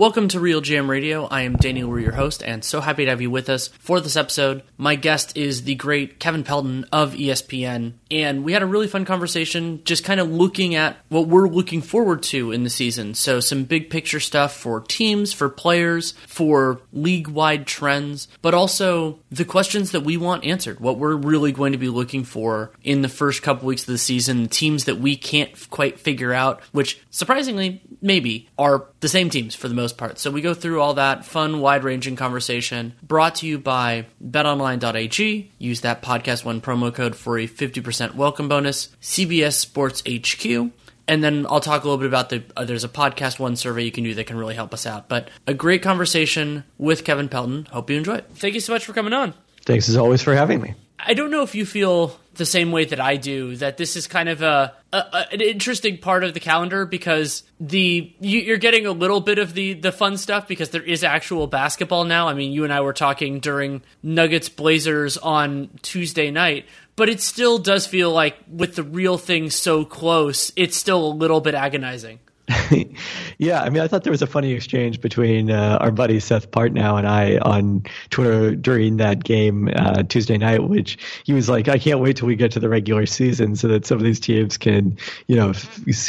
Welcome to RealGM Radio. I am Daniel your host, and so happy to have you with us for this episode. My guest is the great Kevin Pelton of ESPN, and we had a really fun conversation just kind of looking at what we're looking forward to in the season. So, some big picture stuff for teams, for players, for league wide trends, but also the questions that we want answered, what we're really going to be looking for in the first couple weeks of the season, teams that we can't quite figure out, which surprisingly, maybe, are the same teams for the most part. So we go through all that fun, wide ranging conversation brought to you by betonline.ag. Use that podcast one promo code for a 50% welcome bonus. CBS Sports HQ. And then I'll talk a little bit about the uh, there's a podcast one survey you can do that can really help us out. But a great conversation with Kevin Pelton. Hope you enjoy it. Thank you so much for coming on. Thanks as always for having me. I don't know if you feel the same way that I do that this is kind of a, a, an interesting part of the calendar because the you, are getting a little bit of the the fun stuff because there is actual basketball now. I mean, you and I were talking during Nuggets Blazers on Tuesday night, but it still does feel like with the real thing so close, it's still a little bit agonizing. yeah, I mean, I thought there was a funny exchange between uh, our buddy Seth Partnow and I on Twitter during that game uh, Tuesday night, which he was like, "I can't wait till we get to the regular season so that some of these teams can, you know,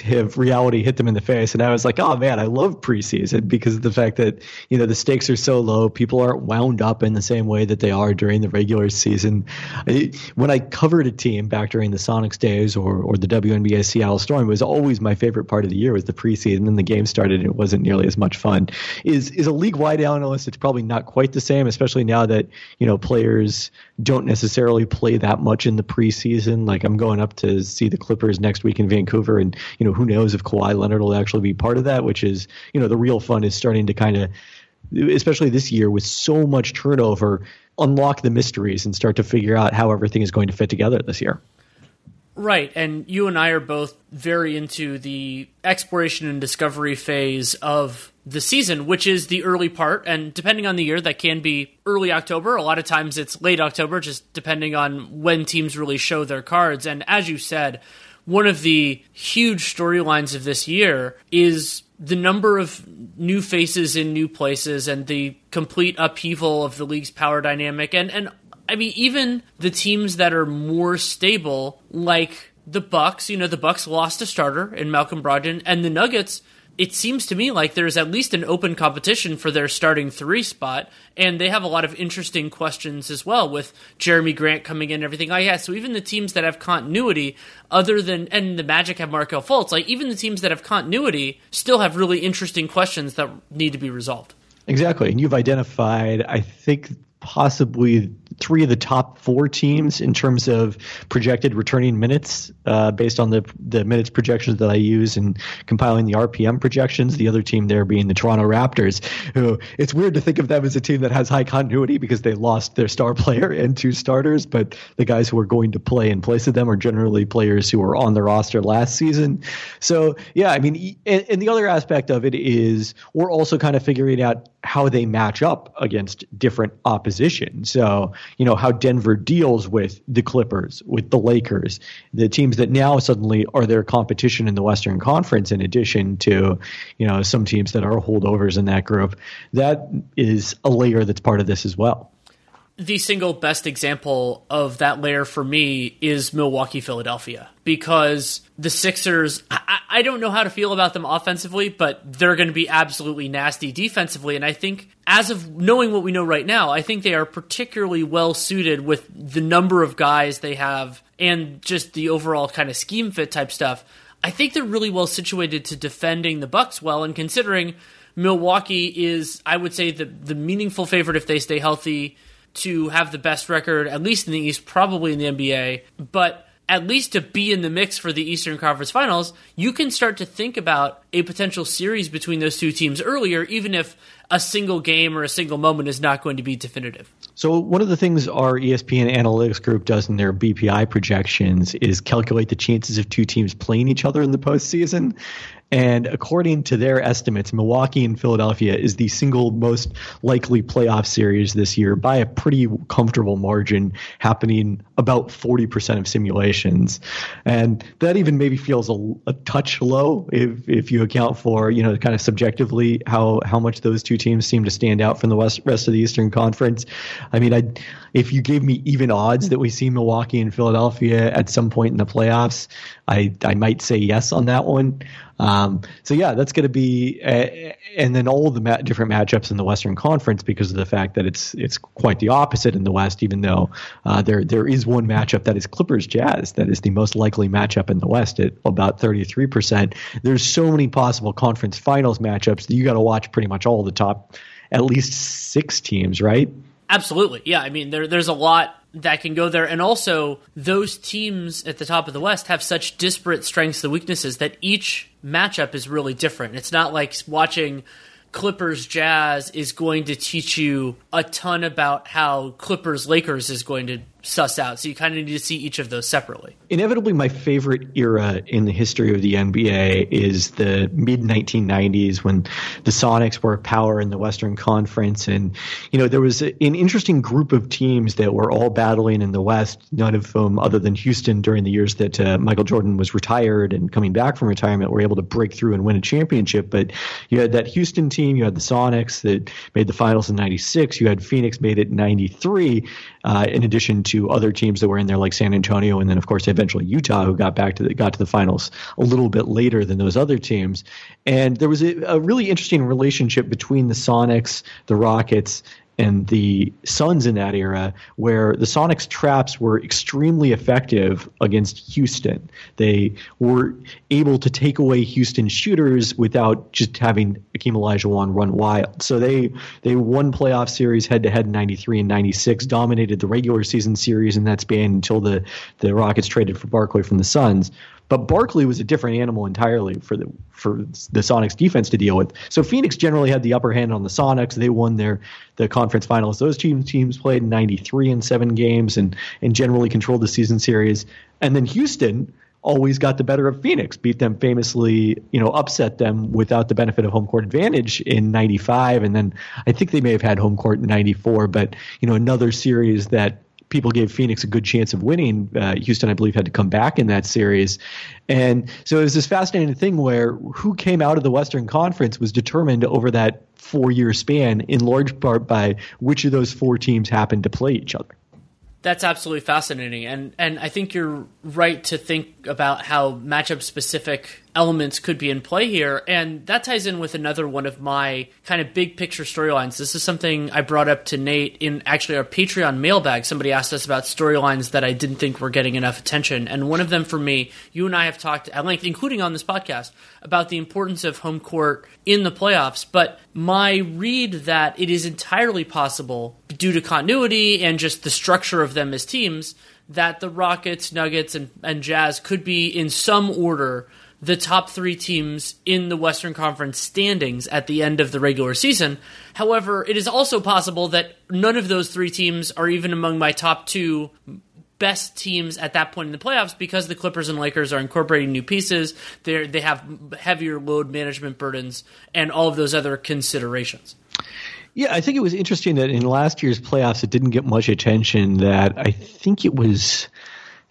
have reality hit them in the face." And I was like, "Oh man, I love preseason because of the fact that you know the stakes are so low, people aren't wound up in the same way that they are during the regular season." I, when I covered a team back during the Sonics days or or the WNBA Seattle Storm, it was always my favorite part of the year was the preseason preseason, and then the game started and it wasn't nearly as much fun. Is is a league wide analyst? It's probably not quite the same, especially now that you know players don't necessarily play that much in the preseason. Like I'm going up to see the Clippers next week in Vancouver, and you know who knows if Kawhi Leonard will actually be part of that, which is you know the real fun is starting to kind of especially this year with so much turnover, unlock the mysteries and start to figure out how everything is going to fit together this year. Right, and you and I are both very into the exploration and discovery phase of the season, which is the early part. And depending on the year, that can be early October. A lot of times it's late October, just depending on when teams really show their cards. And as you said, one of the huge storylines of this year is the number of new faces in new places and the complete upheaval of the league's power dynamic and, and I mean, even the teams that are more stable, like the Bucks, you know, the Bucks lost a starter in Malcolm Brogdon, and the Nuggets. It seems to me like there's at least an open competition for their starting three spot, and they have a lot of interesting questions as well with Jerami Grant coming in and everything like that. So even the teams that have continuity, other than and the Magic have Markelle Fultz, like even the teams that have continuity still have really interesting questions that need to be resolved. Exactly, and you've identified, I think, possibly three of the top four teams in terms of projected returning minutes uh, based on the the minutes projections that I use in compiling the RPM projections. The other team there being the Toronto Raptors, who it's weird to think of them as a team that has high continuity because they lost their star player and two starters, but the guys who are going to play in place of them are generally players who were on the roster last season. So yeah, I mean, and, and the other aspect of it is we're also kind of figuring out how they match up against different opposition. So, you know, how Denver deals with the Clippers, with the Lakers, the teams that now suddenly are their competition in the Western Conference, in addition to, you know, some teams that are holdovers in that group. That is a layer that's part of this as well the single best example of that layer for me is Milwaukee Philadelphia because the Sixers, I, I, don't know how to feel about them offensively, but they're going to be absolutely nasty defensively. And I think, as of knowing what we know right now, I think they are particularly well suited with the number of guys they have and just the overall kind of scheme fit type stuff. I think they're really well situated to defending the Bucks well, and considering Milwaukee is, I would say, the the meaningful favorite if they stay healthy to have the best record, at least in the East, probably in the NBA, but at least to be in the mix for the Eastern Conference Finals, you can start to think about a potential series between those two teams earlier, even if a single game or a single moment is not going to be definitive. So, one of the things our ESPN analytics group does in their BPI projections is calculate the chances of two teams playing each other in the postseason. And according to their estimates, Milwaukee and Philadelphia is the single most likely playoff series this year by a pretty comfortable margin, happening about 40% of simulations. And that even maybe feels a, a touch low if, if you account for, you know, kind of subjectively how, how much those two teams seem to stand out from the west, rest of the Eastern Conference. I mean, I, if you gave me even odds that we see Milwaukee and Philadelphia at some point in the playoffs, I, I might say yes on that one. Um, so yeah, that's going to be, uh, and then all the ma- different matchups in the Western Conference because of the fact that it's it's quite the opposite in the West. Even though uh, there there is one matchup that is Clippers Jazz that is the most likely matchup in the West at about thirty three percent. There's so many possible conference finals matchups that you got to watch pretty much all the top, at least six teams, right? Absolutely, yeah. I mean, there there's a lot that can go there. And also, those teams at the top of the West have such disparate strengths and weaknesses that each matchup is really different. It's not like watching Clippers Jazz is going to teach you a ton about how Clippers Lakers is going to suss out. So you kind of need to see each of those separately. Inevitably, my favorite era in the history of the NBA is the mid 1990s when the Sonics were a power in the Western Conference. And, you know, there was an interesting group of teams that were all battling in the West, none of them, other than Houston, during the years that uh, Michael Jordan was retired and coming back from retirement, were able to break through and win a championship. But you had that Houston team, you had the Sonics that made the finals in 96, you had Phoenix made it in 93, uh, in addition to to other teams that were in there like San Antonio and then of course eventually Utah who got back to the, got to the finals a little bit later than those other teams. And there was a, a really interesting relationship between the Sonics the Rockets and the Suns in that era, where the Sonics traps were extremely effective against Houston. They were able to take away Houston shooters without just having Akeem Olajuwon run wild. So they they won playoff series head to head in '93 and '96, dominated the regular season series in that span until the the Rockets traded for Barkley from the Suns. But Barkley was a different animal entirely for the for the Sonics defense to deal with. So Phoenix generally had the upper hand on the Sonics. They won their the conference finals. Those teams teams played 93 and 7 games and and generally controlled the season series. And then Houston always got the better of Phoenix, beat them famously, you know, upset them without the benefit of home court advantage in 95 and then I think they may have had home court in 94, but you know, another series that people gave Phoenix a good chance of winning. Uh, Houston, I believe, had to come back in that series. And so it was this fascinating thing where who came out of the Western Conference was determined over that four year span in large part by which of those four teams happened to play each other. That's absolutely fascinating, and and I think you're right to think about how matchup specific elements could be in play here. And that ties in with another one of my kind of big picture storylines. This is something I brought up to Nate in actually our Patreon mailbag. Somebody asked us about storylines that I didn't think were getting enough attention. And one of them for me, you and I have talked at length, including on this podcast, about the importance of home court in the playoffs. But my read that it is entirely possible, due to continuity and just the structure of them as teams, that the Rockets, Nuggets, and, and Jazz could be in some order the top three teams in the Western Conference standings at the end of the regular season. However, it is also possible that none of those three teams are even among my top two best teams at that point in the playoffs because the Clippers and Lakers are incorporating new pieces. They they have heavier load management burdens and all of those other considerations. Yeah, I think it was interesting that in last year's playoffs, it didn't get much attention. That I think it was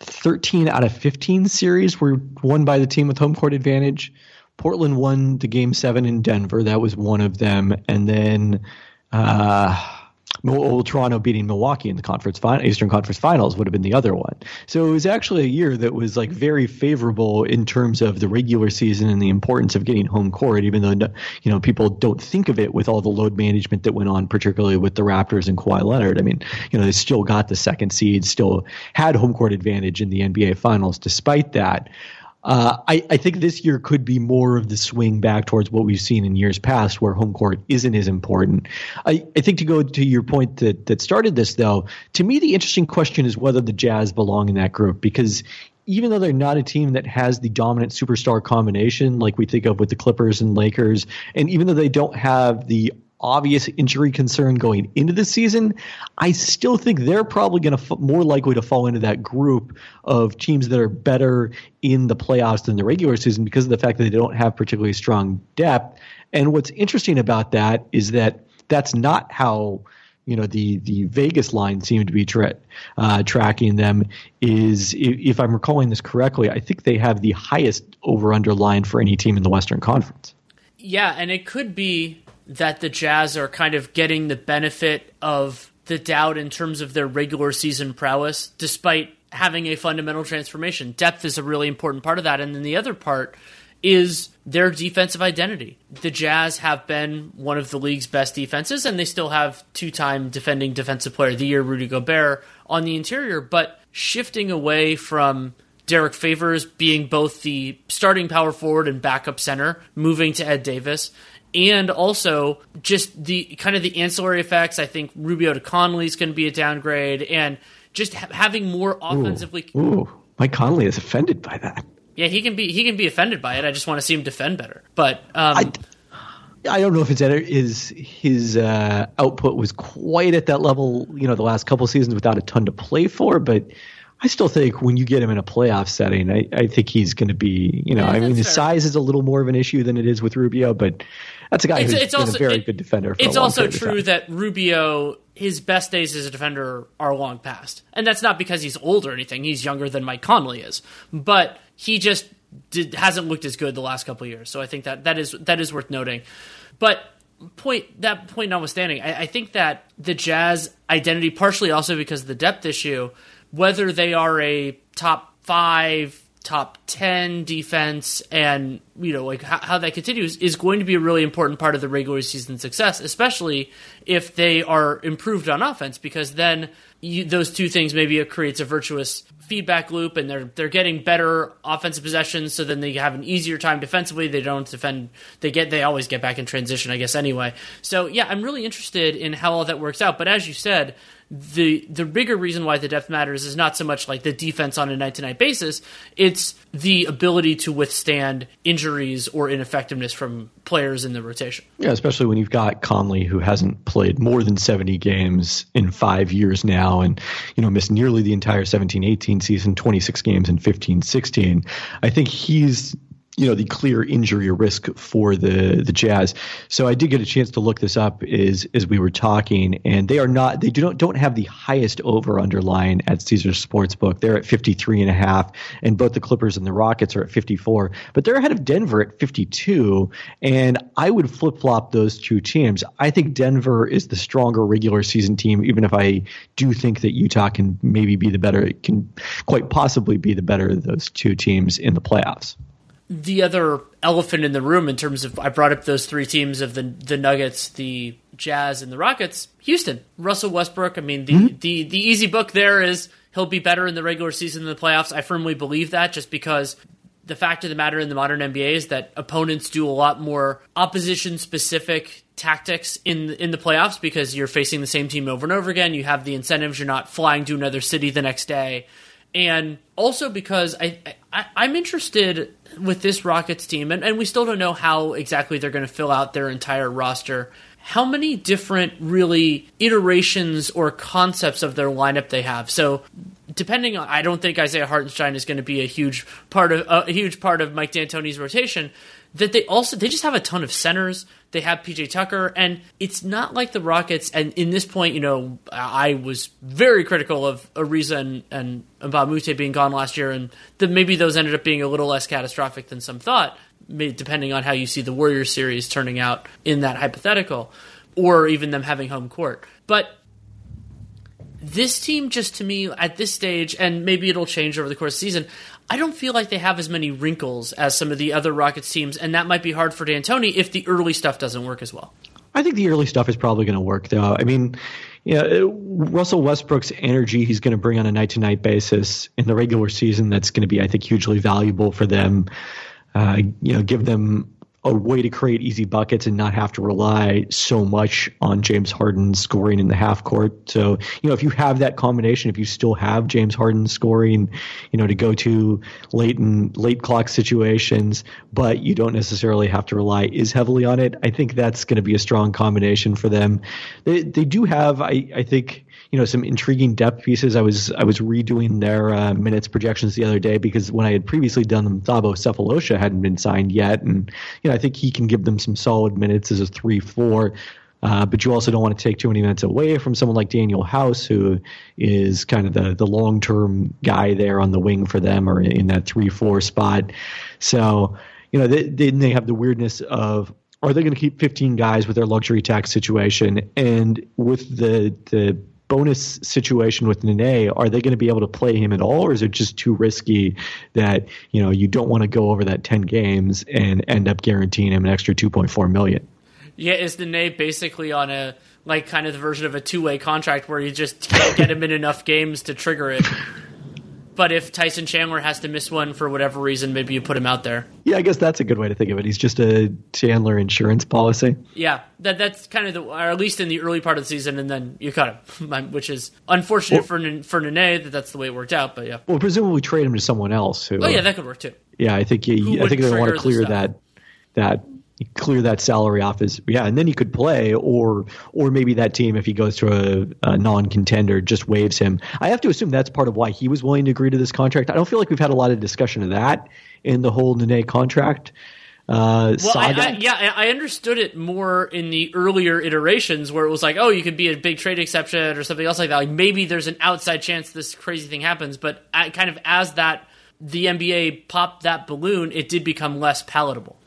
13 out of 15 series were won by the team with home court advantage. Portland won the game seven in Denver. That was one of them. And then uh, well, Toronto beating Milwaukee in the conference final, Eastern Conference Finals would have been the other one. So it was actually a year that was like very favorable in terms of the regular season and the importance of getting home court. Even though you know people don't think of it with all the load management that went on, particularly with the Raptors and Kawhi Leonard. I mean, you know, they still got the second seed, still had home court advantage in the NBA Finals, despite that. Uh, I, I, think this year could be more of the swing back towards what we've seen in years past, where home court isn't as important. I, I think to go to your point that that started this, though, to me the interesting question is whether the Jazz belong in that group because even though they're not a team that has the dominant superstar combination like we think of with the Clippers and Lakers, and even though they don't have the obvious injury concern going into the season, I still think they're probably going to f- more likely to fall into that group of teams that are better in the playoffs than the regular season because of the fact that they don't have particularly strong depth. And what's interesting about that is that that's not how you know the the Vegas line seemed to be tra- uh, tracking them. Is if, if I'm recalling this correctly, I think they have the highest over under line for any team in the Western Conference. Yeah, and it could be that the Jazz are kind of getting the benefit of the doubt in terms of their regular season prowess, despite having a fundamental transformation. Depth is a really important part of that. And then the other part is their defensive identity. The Jazz have been one of the league's best defenses, and they still have two time defending defensive player of the year, Rudy Gobert, on the interior. But shifting away from Derrick Favors being both the starting power forward and backup center, moving to Ed Davis, and also just the kind of the ancillary effects. I think Rubio to Conley is going to be a downgrade, and just ha- having more offensively. Ooh, ooh, Mike Conley is offended by that. Yeah, he can be he can be offended by it. I just want to see him defend better. But um, I, I don't know if his his his uh, output was quite at that level. You know, the last couple seasons without a ton to play for, but. I still think when you get him in a playoff setting, I, I think he's going to be, you know, yeah, I mean, his fair. size is a little more of an issue than it is with Rubio, but that's a guy it's, who's it's been also, a very it, good defender. it's also true that Rubio, his best days as a defender are long past, and that's not because he's old or anything. He's younger than Mike Conley is, but he just did, hasn't looked as good the last couple years. So I think that that is that is worth noting. But point that point notwithstanding, I, I think that the Jazz identity, partially also because of the depth issue, whether they are a top five top 10 defense and you know like how, how, that continues is going to be a really important part of the regular season success especially if they are improved on offense because then you, those two things maybe it creates a virtuous feedback loop and they're they're getting better offensive possessions so then they have an easier time defensively. They don't defend they get they always get back in transition I guess anyway. So yeah I'm really interested in how all that works out. But as you said the the bigger reason why the depth matters is not so much like the defense on a night to night basis. It's the ability to withstand injuries or ineffectiveness from players in the rotation. Yeah, especially when you've got Conley who hasn't played more than 70 games in five years now and, you know, missed nearly the entire 17 18 season, 26 games in 15 16. I think he's you know the clear injury risk for the the Jazz. So I did get a chance to look this up as as we were talking, and they are not they do not don't have the highest over underline at Caesars Sportsbook. They're at 53 and a half, and both the Clippers and the Rockets are at 54, but they're ahead of Denver at 52. And I would flip flop those two teams. I think Denver is the stronger regular season team, even if I do think that Utah can maybe be the better can quite possibly be the better of those two teams in the playoffs the other elephant in the room in terms of I brought up those three teams of the the Nuggets, the Jazz, and the Rockets. Houston, Russell Westbrook. I mean, the mm-hmm. the the easy book there is he'll be better in the regular season than the playoffs. I firmly believe that, just because the fact of the matter in the modern NBA is that opponents do a lot more opposition specific tactics in in the playoffs because you're facing the same team over and over again. You have the incentives. You're not flying to another city the next day and also because I, I am interested with this Rockets team, and, and we still don't know how exactly they're going to fill out their entire roster. How many different really iterations or concepts of their lineup they have? So depending on, I don't think Isaiah Hartenstein is going to be a huge part of a huge part of Mike D'Antoni's rotation. That they also they just have a ton of centers. They have PJ Tucker, and it's not like the Rockets. And in this point, you know, I was very critical of Ariza and, and a being gone last year, and that maybe those ended up being a little less catastrophic than some thought, depending on how you see the Warriors series turning out in that hypothetical, or even them having home court. But this team, just to me, at this stage, and maybe it'll change over the course of the season, I don't feel like they have as many wrinkles as some of the other Rockets teams, and that might be hard for D'Antoni if the early stuff doesn't work as well. I think the early stuff is probably going to work, though. I mean, yeah, Russell Westbrook's energy he's going to bring on a night to night basis in the regular season. That's going to be, I think, hugely valuable for them. Uh, you know, give them a way to create easy buckets and not have to rely so much on James Harden scoring in the half court. So, you know, if you have that combination, if you still have James Harden scoring, you know, to go to late and late clock situations, but you don't necessarily have to rely is heavily on it. I think that's going to be a strong combination for them. They they do have, I I think you know some intriguing depth pieces. I was I was redoing their uh, minutes projections the other day because when I had previously done them, Thabo Sefolosha hadn't been signed yet, and you know I think he can give them some solid minutes as a three four. Uh, but you also don't want to take too many minutes away from someone like Danuel House, who is kind of the the long term guy there on the wing for them, or in that three four spot. So you know, they, then they have the weirdness of are they going to keep 15 guys with their luxury tax situation and with the the bonus situation with Nene, are they going to be able to play him at all, or is it just too risky that you know you don't want to go over that ten games and end up guaranteeing him an extra two point four million? Yeah, is Nene basically on a like kind of the version of a two way contract where you just can't get him in enough games to trigger it? But if Tyson Chandler has to miss one for whatever reason, maybe you put him out there. Yeah, I guess that's a good way to think of it. He's just a Chandler insurance policy. Yeah, that that's kind of the, or at least in the early part of the season, and then you cut him, which is unfortunate well, for for Nene that that's the way it worked out. But yeah, well, presumably trade him to someone else. Who, oh yeah, that could work too. Yeah, I think he, I think they want to clear that that clear that salary off his yeah, and then he could play, or or maybe that team, if he goes to a, a non-contender, just waives him. I have to assume that's part of why he was willing to agree to this contract. I don't feel like we've had a lot of discussion of that in the whole Nene contract. Uh, well, I, I, yeah, I understood it more in the earlier iterations where it was like, oh, you could be a big trade exception or something else like that. Like maybe there's an outside chance this crazy thing happens, but kind of as that the NBA popped that balloon, it did become less palatable.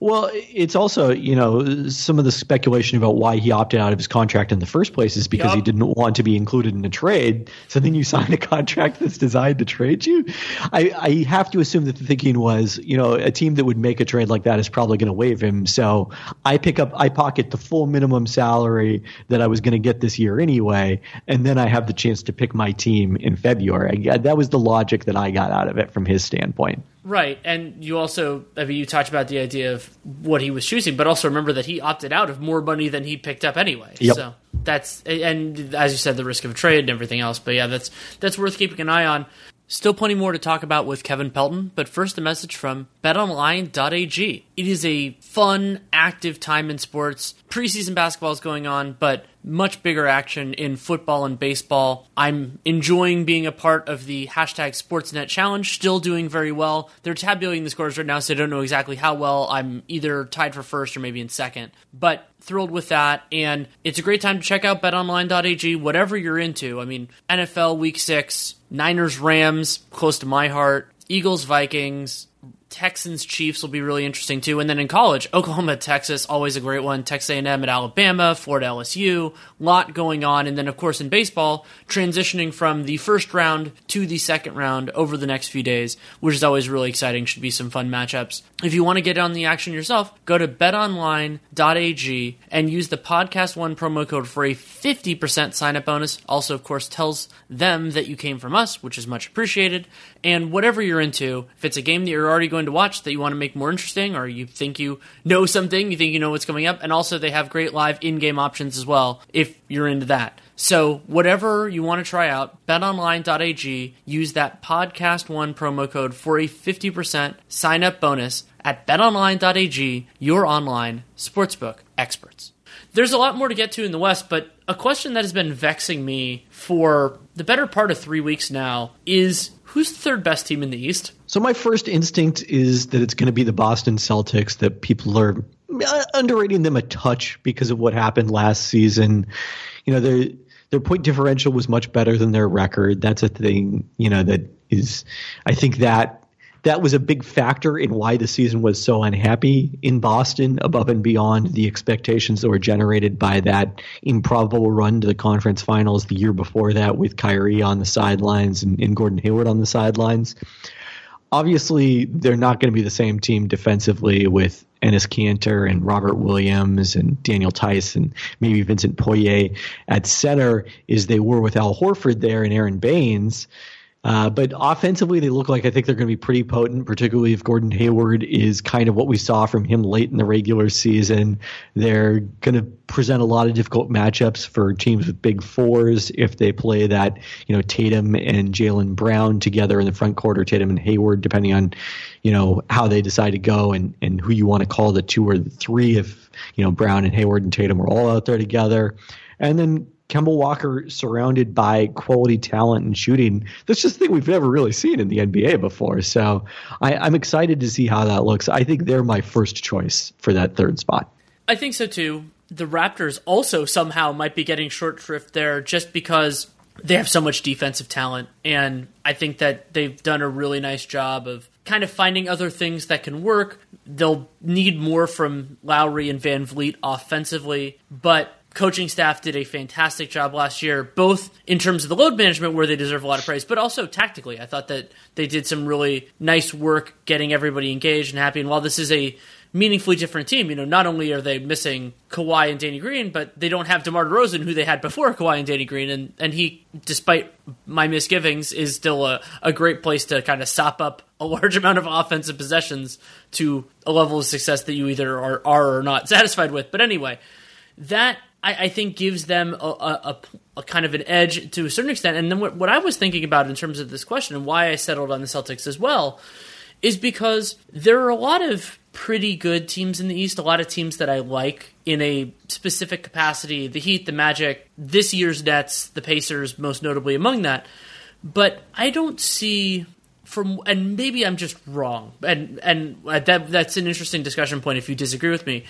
Well, it's also, you know, some of the speculation about why he opted out of his contract in the first place is because yep. he didn't want to be included in a trade. So then you sign a contract that's designed to trade you. I, I have to assume that the thinking was, you know, a team that would make a trade like that is probably going to waive him. So I pick up, I pocket the full minimum salary that I was going to get this year anyway, and then I have the chance to pick my team in February. I, that was the logic that I got out of it from his standpoint. Right, and you also, I mean, you talked about the idea of what he was choosing, but also remember that he opted out of more money than he picked up anyway. Yep. So that's, and as you said, the risk of trade and everything else. But yeah, that's that's worth keeping an eye on. Still plenty more to talk about with Kevin Pelton, but first a message from betonline.ag. It is a fun, active time in sports. Preseason basketball is going on, but much bigger action in football and baseball. I'm enjoying being a part of the hashtag Sportsnet Challenge, still doing very well. They're tabulating the scores right now, so I don't know exactly how well. I'm either tied for first or maybe in second. But thrilled with that. And it's a great time to check out betonline.ag, whatever you're into. I mean, NFL Week 6, Niners Rams, close to my heart, Eagles Vikings, Texans Chiefs will be really interesting too. And then in college, Oklahoma Texas always a great one. Texas A&M at Alabama, Florida LSU, lot going on. And then of course in baseball, transitioning from the first round to the second round over the next few days, which is always really exciting. Should be some fun matchups. If you want to get on the action yourself, go to betonline.ag and use the podcast one promo code for a 50% sign up bonus. Also, of course, tells them that you came from us, which is much appreciated. And whatever you're into, if it's a game that you're already going to watch that you want to make more interesting, or you think you know something, you think you know what's coming up, and also they have great live in game options as well if you're into that. So, whatever you want to try out, betonline.ag, use that podcast one promo code for a 50% sign up bonus at betonline.ag, your online sportsbook experts. There's a lot more to get to in the West, but a question that has been vexing me for the better part of three weeks now is who's the third best team in the East? So my first instinct is that it's going to be the Boston Celtics. That people are uh, underrating them a touch because of what happened last season. You know, their their point differential was much better than their record. That's a thing. You know that is. I think that that was a big factor in why the season was so unhappy in Boston, above and beyond the expectations that were generated by that improbable run to the conference finals the year before that with Kyrie on the sidelines and, and Gordon Hayward on the sidelines. Obviously, they're not going to be the same team defensively with Enes Kanter and Robert Williams and Daniel and maybe Vincent Poirier at center as they were with Al Horford there and Aron Baynes. Uh, but offensively, they look like I think they're going to be pretty potent, particularly if Gordon Hayward is kind of what we saw from him late in the regular season. They're going to present a lot of difficult matchups for teams with big fours if they play that, you know, Tatum and Jaylen Brown together in the front court or Tatum and Hayward, depending on, you know, how they decide to go and, and who you want to call the two or the three if, you know, Brown and Hayward and Tatum are all out there together. And then Kemba Walker surrounded by quality talent and shooting. That's just a thing we've never really seen in the NBA before. So I, am excited to see how that looks. I think they're my first choice for that third spot. I think so too. The Raptors also somehow might be getting short shrift there just because they have so much defensive talent. And I think that they've done a really nice job of kind of finding other things that can work. They'll need more from Lowry and Van Vleet offensively, but coaching staff did a fantastic job last year, both in terms of the load management, where they deserve a lot of praise, but also tactically. I thought that they did some really nice work getting everybody engaged and happy. And while this is a meaningfully different team, you know, not only are they missing Kawhi and Danny Green, but they don't have DeMar DeRozan, who they had before Kawhi and Danny Green. And, and he, despite my misgivings, is still a, a great place to kind of sop up a large amount of offensive possessions to a level of success that you either are, are or not satisfied with. But anyway, that I, I think gives them a, a, a, kind of an edge to a certain extent. And then what, what I was thinking about in terms of this question and why I settled on the Celtics as well is because there are a lot of pretty good teams in the East, a lot of teams that I like in a specific capacity. The Heat, the Magic, this year's Nets, the Pacers, most notably among that. But I don't see from and maybe I'm just wrong, and and that that's an interesting discussion point if you disagree with me.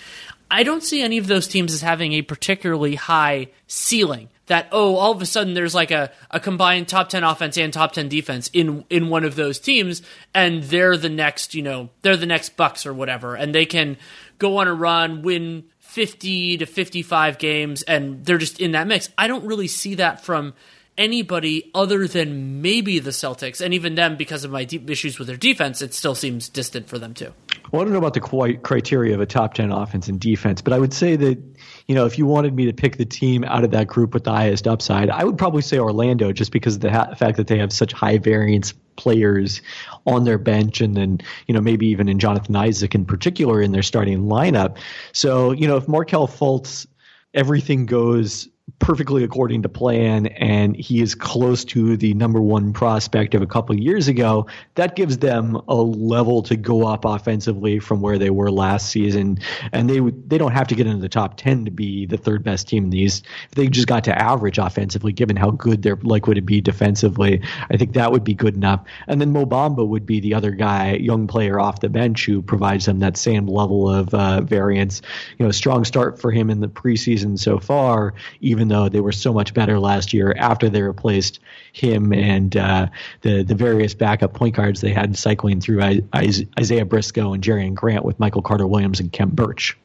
I don't see any of those teams as having a particularly high ceiling. That oh, all of a sudden there's like a, a combined top ten offense and top ten defense in in one of those teams, and they're the next you know they're the next Bucks or whatever, and they can go on a run, win fifty to fifty five games, and they're just in that mix. I don't really see that from anybody other than maybe the Celtics, and even them because of my deep issues with their defense, it still seems distant for them too. Well, I don't know about the criteria of a top 10 offense and defense, but I would say that, you know, if you wanted me to pick the team out of that group with the highest upside, I would probably say Orlando just because of the ha- fact that they have such high variance players on their bench and then, you know, maybe even in Jonathan Isaac in particular in their starting lineup. So, you know, if Markelle Fultz everything goes perfectly according to plan and he is close to the number one prospect of a couple of years ago, that gives them a level to go up offensively from where they were last season. And they they don't have to get into the top 10 to be the third best team in the East. If they just got to average offensively, given how good they're likely to be defensively, I think that would be good enough. And then Mo Bamba would be the other guy, young player off the bench who provides them that same level of uh, variance. You know, strong start for him in the preseason so far, even though they were so much better last year after they replaced him and uh, the the various backup point guards they had cycling through Isaiah Briscoe and Jerian Grant with Michael Carter Williams and Khem Birch.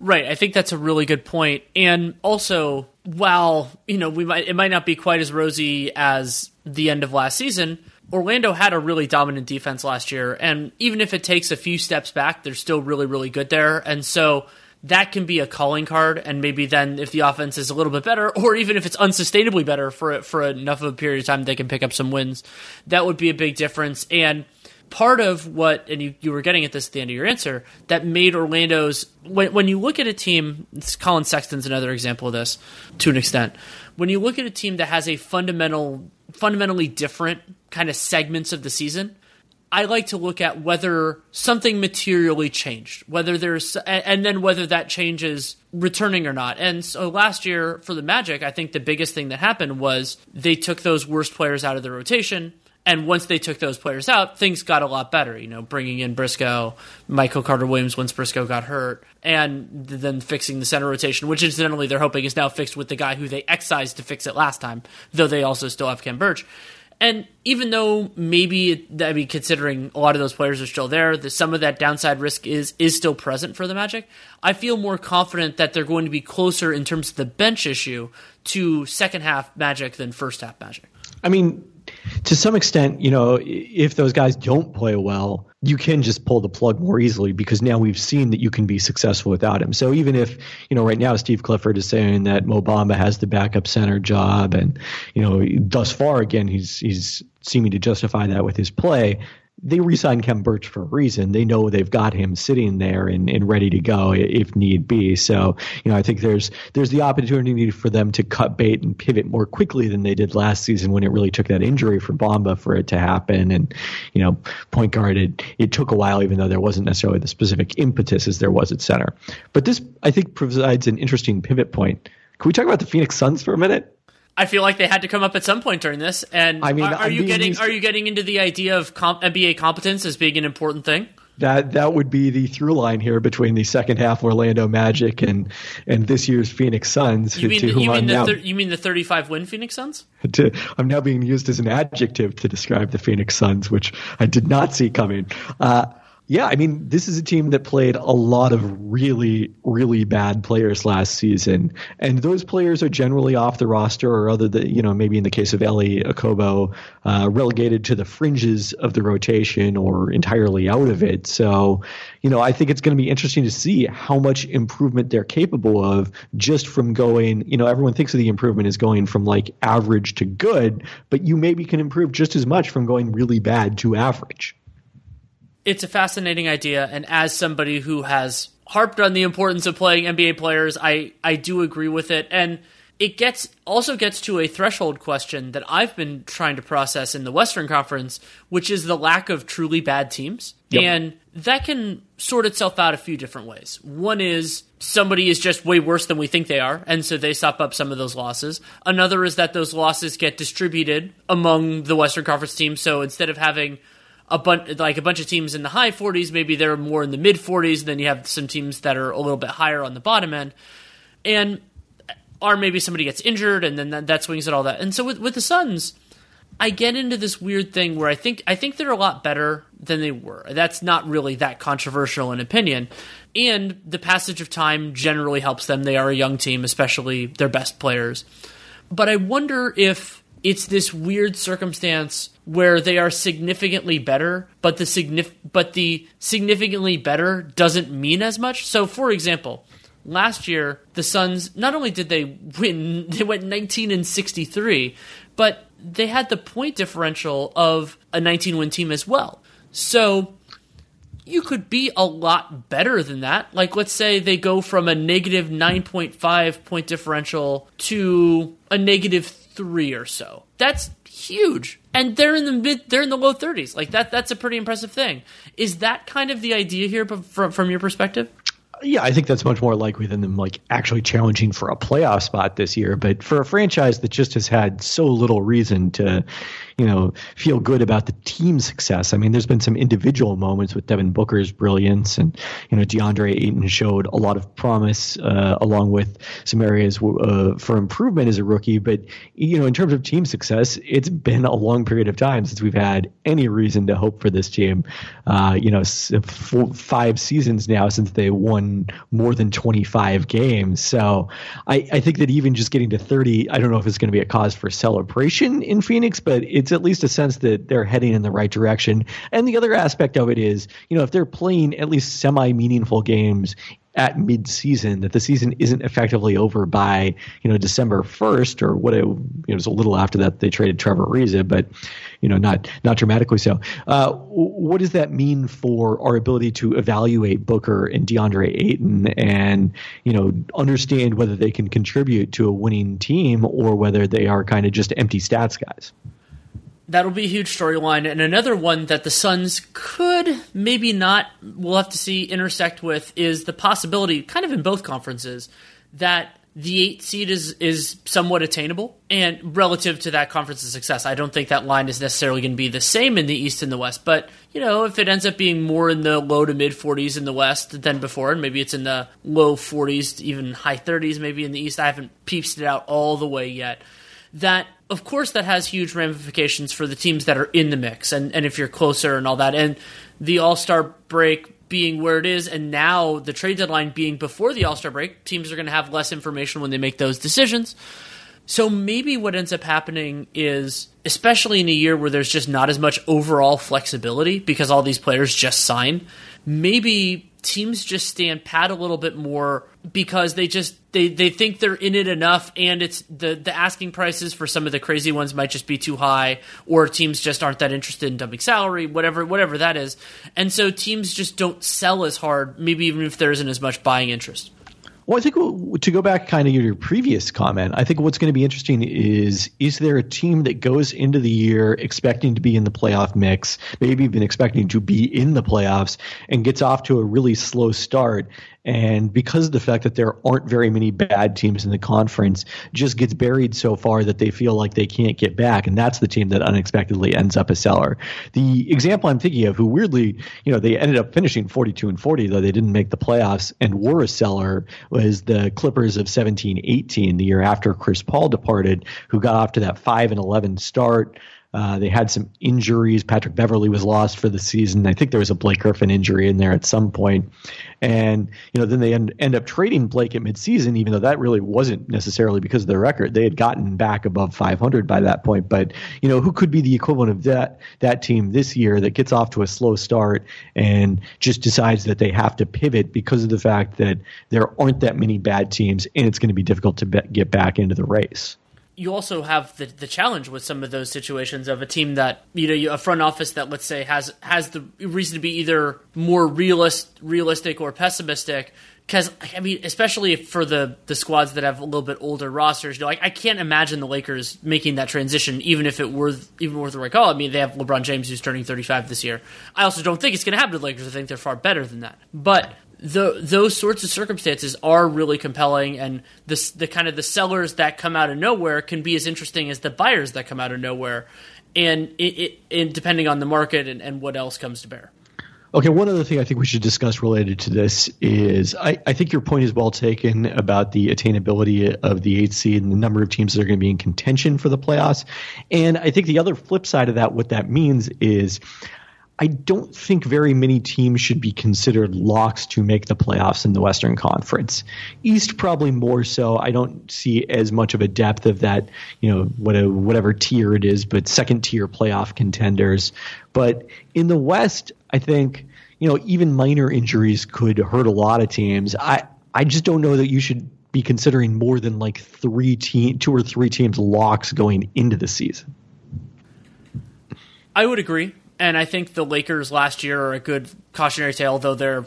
Right, I think that's a really good point. And also, while you know we might it might not be quite as rosy as the end of last season, Orlando had a really dominant defense last year, and even if it takes a few steps back, they're still really really good there. And so that can be a calling card, and maybe then if the offense is a little bit better, or even if it's unsustainably better for for enough of a period of time, they can pick up some wins. That would be a big difference. And part of what, and you, you were getting at this at the end of your answer, that made Orlando's when when you look at a team, Collin Sexton's another example of this to an extent. When you look at a team that has a fundamental fundamentally different kind of segments of the season I like to look at whether something materially changed, whether there's, and then whether that changes returning or not. And so last year for the Magic, I think the biggest thing that happened was they took those worst players out of the rotation And once they took those players out, things got a lot better. You know, bringing in Briscoe, Michael Carter Williams once Briscoe got hurt, and then fixing the center rotation, which incidentally they're hoping is now fixed with the guy who they excised to fix it last time, though they also still have Khem Birch. And even though maybe, I mean, considering a lot of those players are still there, the, some of that downside risk is is still present for the Magic. I feel more confident that they're going to be closer in terms of the bench issue to second half Magic than first half Magic. I mean, to some extent, you know, if those guys don't play well, you can just pull the plug more easily because now we've seen that you can be successful without him. So even if, you know, right now Steve Clifford is saying that Mo Bamba has the backup center job and, you know, thus far again he's he's seeming to justify that with his play, they re-signed Khem Birch for a reason. They know they've got him sitting there and, and ready to go if need be. So, you know, I think there's there's the opportunity for them to cut bait and pivot more quickly than they did last season when it really took that injury for Bamba for it to happen. And, you know, point guard, it, it took a while, even though there wasn't necessarily the specific impetus as there was at center. But this, I think, provides an interesting pivot point. Can we talk about the Phoenix Suns for a minute? I feel like they had to come up at some point during this. And I mean, are, are you getting are you getting into the idea of comp- NBA competence as being an important thing? That that would be the through line here between the second half Orlando Magic and and this year's Phoenix Suns. You mean, to, you, mean the thir- you mean the 35 win Phoenix Suns? To, I'm now being used as an adjective to describe the Phoenix Suns, which I did not see coming. Uh, yeah, I mean, this is a team that played a lot of really, really bad players last season, and those players are generally off the roster, or other than you know, maybe in the case of Elie Okobo, uh, relegated to the fringes of the rotation or entirely out of it. So, you know, I think it's going to be interesting to see how much improvement they're capable of just from going. You know, everyone thinks of the improvement as going from like average to good, but you maybe can improve just as much from going really bad to average it's a fascinating idea, and as somebody who has harped on the importance of playing NBA players, I I do agree with it, and it gets also gets to a threshold question that I've been trying to process in the Western Conference, which is the lack of truly bad teams, yep. and that can sort itself out a few different ways. One is somebody is just way worse than we think they are, and so they sop up some of those losses. Another is that those losses get distributed among the Western Conference teams, so instead of having a bunch like a bunch of teams in the high 40s maybe they're more in the mid 40s and then you have some teams that are a little bit higher on the bottom end and or maybe somebody gets injured and then that, that swings at all that. And so with, with the suns i get into this weird thing where i think i think they're a lot better than they were. That's not really that controversial an opinion. And the passage of time generally helps them. They are a young team especially their best players. But i wonder if it's this weird circumstance where they are significantly better, but the signif- but the significantly better doesn't mean as much. So, for example, last year the Suns not only did they win, they went 19 and 63, but they had the point differential of a 19 win team as well. So you could be a lot better than that. Like, let's say they go from a negative 9.5 point differential to a negative three or so. That's huge. And they're in the mid, they're in the low 30s. Like that, that's a pretty impressive thing. Is that kind of the idea here from, from your perspective? Yeah, I think that's much more likely than them like actually challenging for a playoff spot this year. But for a franchise that just has had so little reason to, you know, feel good about the team success. I mean, there's been some individual moments with Devin Booker's brilliance, and you know, DeAndre Ayton showed a lot of promise, uh, along with some areas uh, for improvement as a rookie. But you know, in terms of team success, it's been a long period of time since we've had any reason to hope for this team. Uh, you know, four, five seasons now since they won more than 25 games. So I, I think that even just getting to 30, I don't know if it's going to be a cause for celebration in Phoenix, but it it's at least a sense that they're heading in the right direction. And the other aspect of it is, you know, if they're playing at least semi meaningful games at mid-season that the season isn't effectively over by you know December 1st or what it, you know, it was a little after that they traded Trevor Ariza but you know not not dramatically so uh, what does that mean for our ability to evaluate Booker and DeAndre Ayton and you know understand whether they can contribute to a winning team or whether they are kind of just empty stats guys That'll be a huge storyline. And another one that the Suns could, maybe not, we'll have to see, intersect with is the possibility, kind of in both conferences, that the eight seed is is somewhat attainable and relative to that conference's success. I don't think that line is necessarily going to be the same in the East and the West, but you know, if it ends up being more in the low to mid 40s in the West than before, and maybe it's in the low 40s, even high 30s, maybe in the East, I haven't peeped it out all the way yet. That of course that has huge ramifications for the teams that are in the mix, and and if you're closer and all that, and the All Star break being where it is, and now the trade deadline being before the All Star break, teams are going to have less information when they make those decisions. So maybe what ends up happening is, especially in a year where there's just not as much overall flexibility because all these players just sign, maybe teams just stand pat a little bit more because they just they, they think they're in it enough and it's the the asking prices for some of the crazy ones might just be too high or teams just aren't that interested in dumping salary whatever whatever that is. And so teams just don't sell as hard maybe even if there isn't as much buying interest well, I think to go back kind of your previous comment, I think what's going to be interesting is is there a team that goes into the year expecting to be in the playoff mix, maybe even expecting to be in the playoffs, and gets off to a really slow start and because of the fact that there aren't very many bad teams in the conference, just gets buried so far that they feel like they can't get back, and that's the team that unexpectedly ends up a seller. The example I'm thinking of, who weirdly, you know, they ended up finishing 42 and 40, though they didn't make the playoffs and were a seller, was the Clippers of 17-18, the year after Chris Paul departed, who got off to that 5 and 11 start. Uh, they had some injuries. Patrick Beverley was lost for the season. I think there was a Blake Griffin injury in there at some point. And, you know, then they end, end up trading Blake at midseason, even though that really wasn't necessarily because of their record. They had gotten back above 500 by that point. But, you know, who could be the equivalent of that, that team this year that gets off to a slow start and just decides that they have to pivot because of the fact that there aren't that many bad teams and it's going to be difficult to be- get back into the race? You also have the the challenge with some of those situations of a team that you know a front office that let's say has has the reason to be either more realist realistic or pessimistic. Because I mean especially for the the squads that have a little bit older rosters you know like I can't imagine the Lakers making that transition even if it were even worth the right call. I mean they have LeBron James who's turning 35 this year. I also don't think it's going to happen to the Lakers. I think they're far better than that. But the, those sorts of circumstances are really compelling, and the, the kind of the sellers that come out of nowhere can be as interesting as the buyers that come out of nowhere, and it, it depending on the market and, and what else comes to bear. Okay, one other thing I think we should discuss related to this is I, I, think your point is well taken about the attainability of the eight seed and the number of teams that are going to be in contention for the playoffs. And I think the other flip side of that, what that means is I don't think very many teams should be considered locks to make the playoffs in the Western Conference. East probably more so. I don't see as much of a depth of that, you know, whatever tier it is, but second tier playoff contenders. But in the West, I think, you know, even minor injuries could hurt a lot of teams. I I just don't know that you should be considering more than like three team, two or three teams locks going into the season. I would agree and I think the Lakers last year are a good cautionary tale, though they're.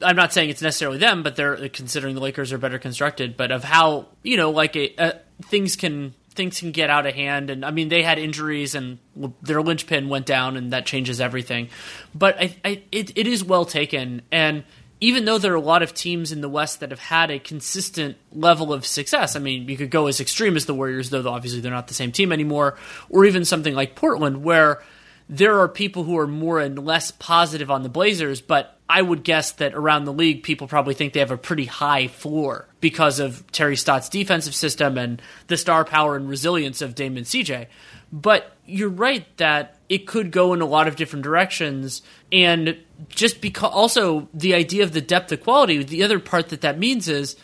I'm not saying it's necessarily them, but they're considering the Lakers are better constructed. But of how you know, like a, a, uh, things can things can get out of hand, and I mean they had injuries and their linchpin went down, and that changes everything. But I, I it, it is well taken, and even though there are a lot of teams in the West that have had a consistent level of success, I mean, you could go as extreme as the Warriors, though obviously they're not the same team anymore, or even something like Portland, where there are people who are more and less positive on the Blazers, but I would guess that around the league, people probably think they have a pretty high floor because of Terry Stotts' defensive system and the star power and resilience of Dame and CJ. But you're right that it could go in a lot of different directions. And just because also the idea of the depth of quality, the other part that that means is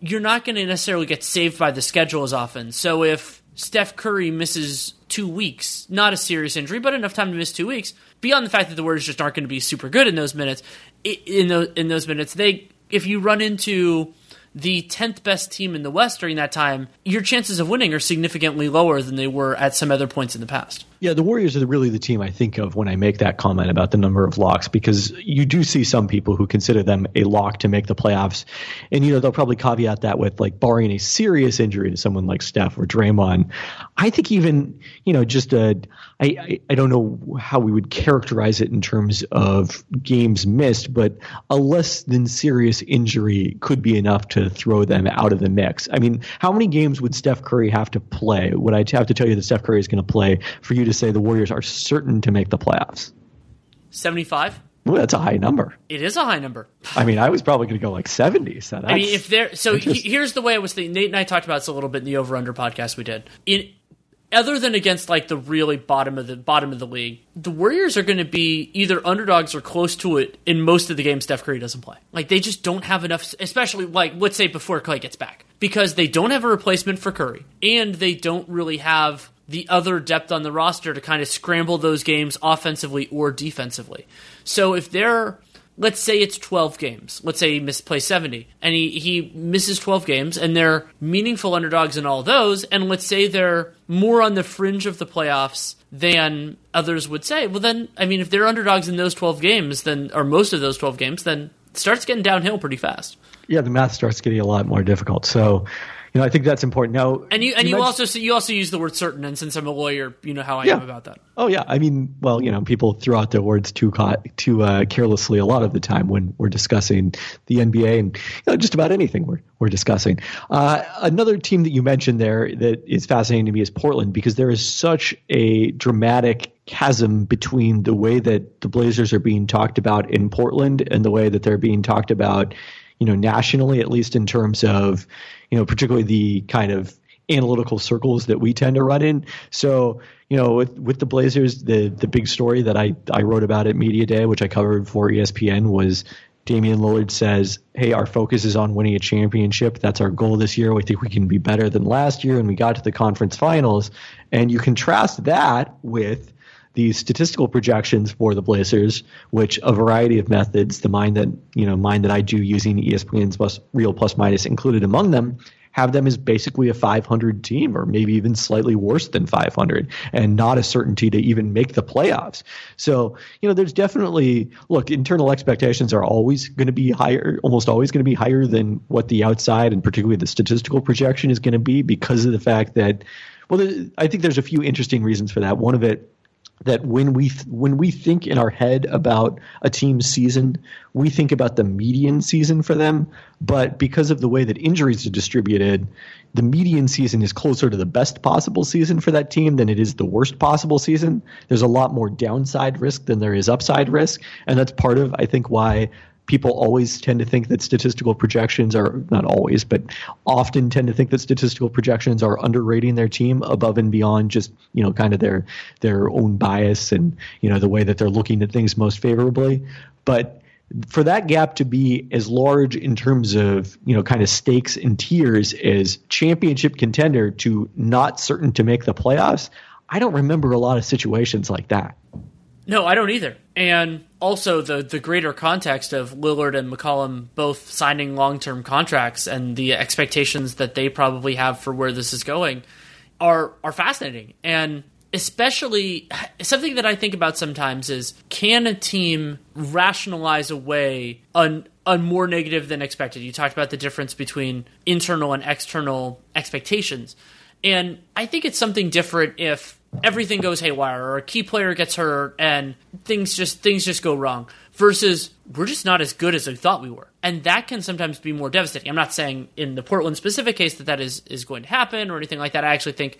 you're not going to necessarily get saved by the schedule as often. So if Steph Curry misses two weeks, not a serious injury, but enough time to miss two weeks. Beyond the fact that the Warriors just aren't going to be super good in those minutes, in those in those minutes, they if you run into the 10th best team in the West during that time, your chances of winning are significantly lower than they were at some other points in the past. Yeah, the Warriors are really the team I think of when I make that comment about the number of locks because you do see some people who consider them a lock to make the playoffs. And, you know, they'll probably caveat that with like barring a serious injury to someone like Steph or Draymond. I think even, you know, just a, I, I, I don't know how we would characterize it in terms of games missed, but a less than serious injury could be enough to throw them out of the mix. I mean, how many games would Steph Curry have to play? Would I have to tell you that Steph Curry is going to play for you to say the Warriors are certain to make the playoffs? 75? Well, that's a high number. It is a high number. I mean, I was probably going to go like 70. So I mean, if there, so he, here's the way I was thinking. Nate and I talked about this a little bit in the over under podcast we did. In, other than against like the really bottom of the bottom of the league, the Warriors are going to be either underdogs or close to it in most of the games Steph Curry doesn't play. Like they just don't have enough, especially like let's say before Clay gets back, because they don't have a replacement for Curry, and they don't really have the other depth on the roster to kind of scramble those games offensively or defensively. So if they're let's say it's 12 games. Let's say he misplays 70 and he, he misses 12 games and they're meaningful underdogs in all those. And let's say they're more on the fringe of the playoffs than others would say. Well, then, I mean, if they're underdogs in those 12 games, then, or most of those 12 games, then it starts getting downhill pretty fast. Yeah, the math starts getting a lot more difficult. So, you know, I think that's important. Now, and you and you, you also you also use the word certain, and since I'm a lawyer, you know how I yeah. am about that. Oh yeah, I mean, well, you know, people throw out their words too too uh, carelessly a lot of the time when we're discussing the NBA and you know, just about anything we're we're discussing. Uh, another team that you mentioned there that is fascinating to me is Portland because there is such a dramatic chasm between the way that the Blazers are being talked about in Portland and the way that they're being talked about you know, nationally, at least in terms of, you know, particularly the kind of analytical circles that we tend to run in. So, you know, with with the Blazers, the the big story that I I wrote about at Media Day, which I covered for ESPN, was Damian Lillard says, "Hey, our focus is on winning a championship. That's our goal this year. We think we can be better than last year, and we got to the conference finals." And you contrast that with the statistical projections for the Blazers, which a variety of methods, the mine that you know, mine that I do using ESPN's plus, real plus minus included among them, have them as basically a 500 team or maybe even slightly worse than 500 and not a certainty to even make the playoffs. So, you know, there's definitely, look, internal expectations are always going to be higher, almost always going to be higher than what the outside and particularly the statistical projection is going to be because of the fact that, well, I think there's a few interesting reasons for that. One of it that when we th- when we think in our head about a team's season, we think about the median season for them. But because of the way that injuries are distributed, the median season is closer to the best possible season for that team than it is the worst possible season. There's a lot more downside risk than there is upside risk, and that's part of I think why people always tend to think that statistical projections are not always, but often tend to think that statistical projections are underrating their team above and beyond just you know kind of their their own bias and you know the way that they're looking at things most favorably. But for that gap to be as large in terms of you know kind of stakes and tiers as championship contender to not certain to make the playoffs, I don't remember a lot of situations like that. No, I don't either. And also the the greater context of Lillard and McCollum both signing long term contracts and the expectations that they probably have for where this is going are are fascinating. And especially something that I think about sometimes is can a team rationalize away a, a more negative than expected? You talked about the difference between internal and external expectations. And I think it's something different if everything goes haywire or a key player gets hurt and things just things just go wrong versus we're just not as good as we thought we were. And that can sometimes be more devastating. I'm not saying in the portland specific case that that is is going to happen or anything like that. I actually think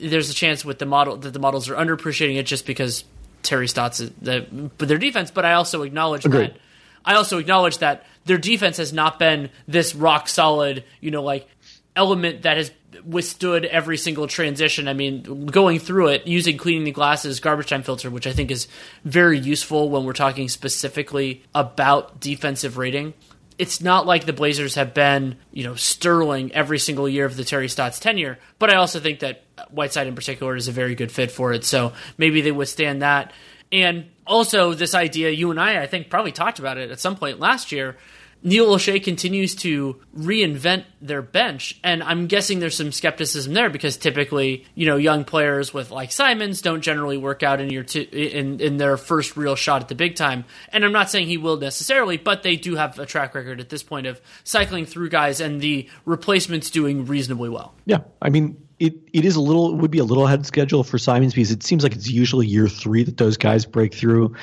there's a chance with the model that the models are underappreciating it just because terry stotts is the, but their defense but i also acknowledge Agreed. that i also acknowledge that their defense has not been this rock solid you know like element that has withstood every single transition. I mean, going through it using Cleaning the Glass's garbage time filter, which I think is very useful when we're talking specifically about defensive rating. It's not like the Blazers have been, you know, sterling every single year of the Terry Stotts tenure, but I also think that Whiteside in particular is a very good fit for it. So maybe they withstand that. And also this idea, you and I, I think, probably talked about it at some point last year Neil Olshey continues to reinvent their bench, and I'm guessing there's some skepticism there because typically, you know, young players with like Simons don't generally work out in your t- in in their first real shot at the big time. And I'm not saying he will necessarily, but they do have a track record at this point of cycling through guys and the replacements doing reasonably well. Yeah, I mean, it, it is a little it would be a little ahead schedule for Simons because it seems like it's usually year three that those guys break through.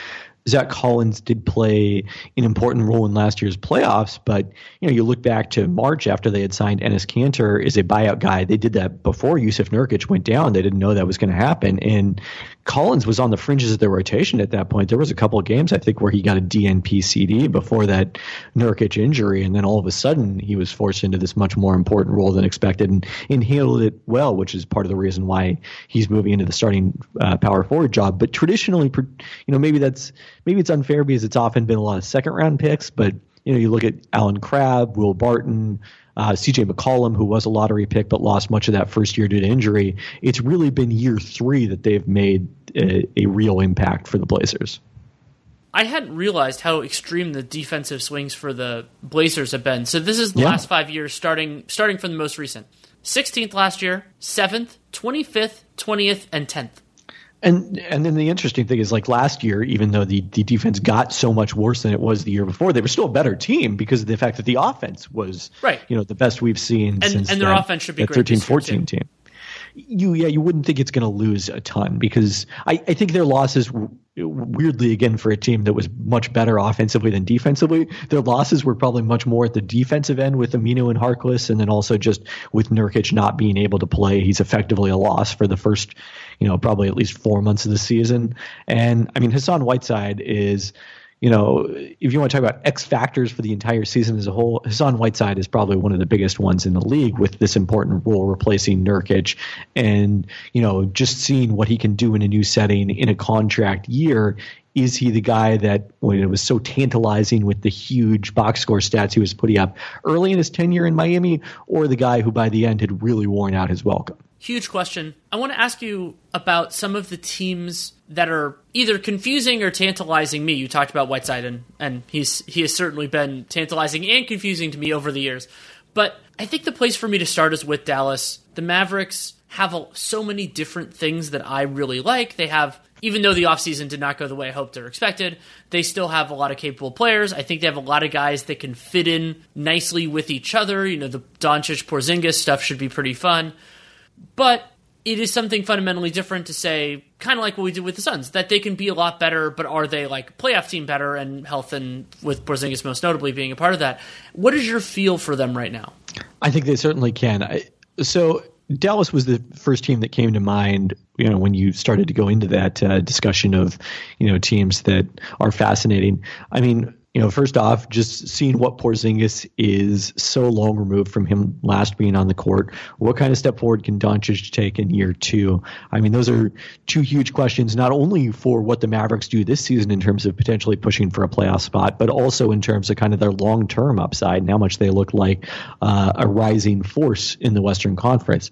Zach Collins did play an important role in last year's playoffs, but you know, you look back to March after they had signed Enes Kanter as a buyout guy. They did that before Jusuf Nurkic went down. They didn't know that was going to happen, and Collins was on the fringes of the rotation at that point. There was a couple of games I think where he got a DNP CD before that Nurkic injury, and then all of a sudden he was forced into this much more important role than expected, and, and handled it well, which is part of the reason why he's moving into the starting uh, power forward job. But traditionally, you know, maybe that's maybe it's unfair because it's often been a lot of second round picks, but you know, you look at Allen Crabbe, Will Barton, uh, CJ McCollum, who was a lottery pick but lost much of that first year due to injury. It's really been year three that they've made a, a real impact for the Blazers. I hadn't realized how extreme the defensive swings for the Blazers have been. So this is the Yeah. last five years, starting starting from the most recent. 16th last year, 7th, 25th, 20th, and 10th. And and then the interesting thing is like last year, even though the, the defense got so much worse than it was the year before, they were still a better team because of the fact that the offense was Right. you know the best we've seen And- since and their that- offense should be that great 13 this year, 14 too. team. You yeah, you wouldn't think it's going to lose a ton because I, I think their losses weirdly again for a team that was much better offensively than defensively, their losses were probably much more at the defensive end with Aminu and Harkless, and then also just with Nurkic not being able to play, he's effectively a loss for the first, you know, probably at least four months of the season. And I mean, Hassan Whiteside is you know, if you want to talk about X factors for the entire season as a whole, Hassan Whiteside is probably one of the biggest ones in the league with this important role replacing Nurkic. And, you know, just seeing what he can do in a new setting in a contract year. Is he the guy that when it was so tantalizing with the huge box score stats he was putting up early in his tenure in Miami, or the guy who by the end had really worn out his welcome? Huge question. I want to ask you about some of the teams that are either confusing or tantalizing me. You talked about Whiteside, and, and he's he has certainly been tantalizing and confusing to me over the years. But I think the place for me to start is with Dallas. The Mavericks have a, so many different things that I really like. They have, even though the offseason did not go the way I hoped or expected, they still have a lot of capable players. I think they have a lot of guys that can fit in nicely with each other. You know, the Doncic Porzingis stuff should be pretty fun. But it is something fundamentally different to say, kind of like what we did with the Suns, that they can be a lot better, but are they like playoff team better and health and with Porzingis most notably being a part of that? What is your feel for them right now? I think they certainly can. I, so Dallas was the first team that came to mind, you know, when you started to go into that uh, discussion of, you know, teams that are fascinating. I mean, you know, first off, just seeing what Porzingis is so long removed from him last being on the court. What kind of step forward can Doncic take in year two? I mean, those are two huge questions, not only for what the Mavericks do this season in terms of potentially pushing for a playoff spot, but also in terms of kind of their long term upside and how much they look like uh, a rising force in the Western Conference.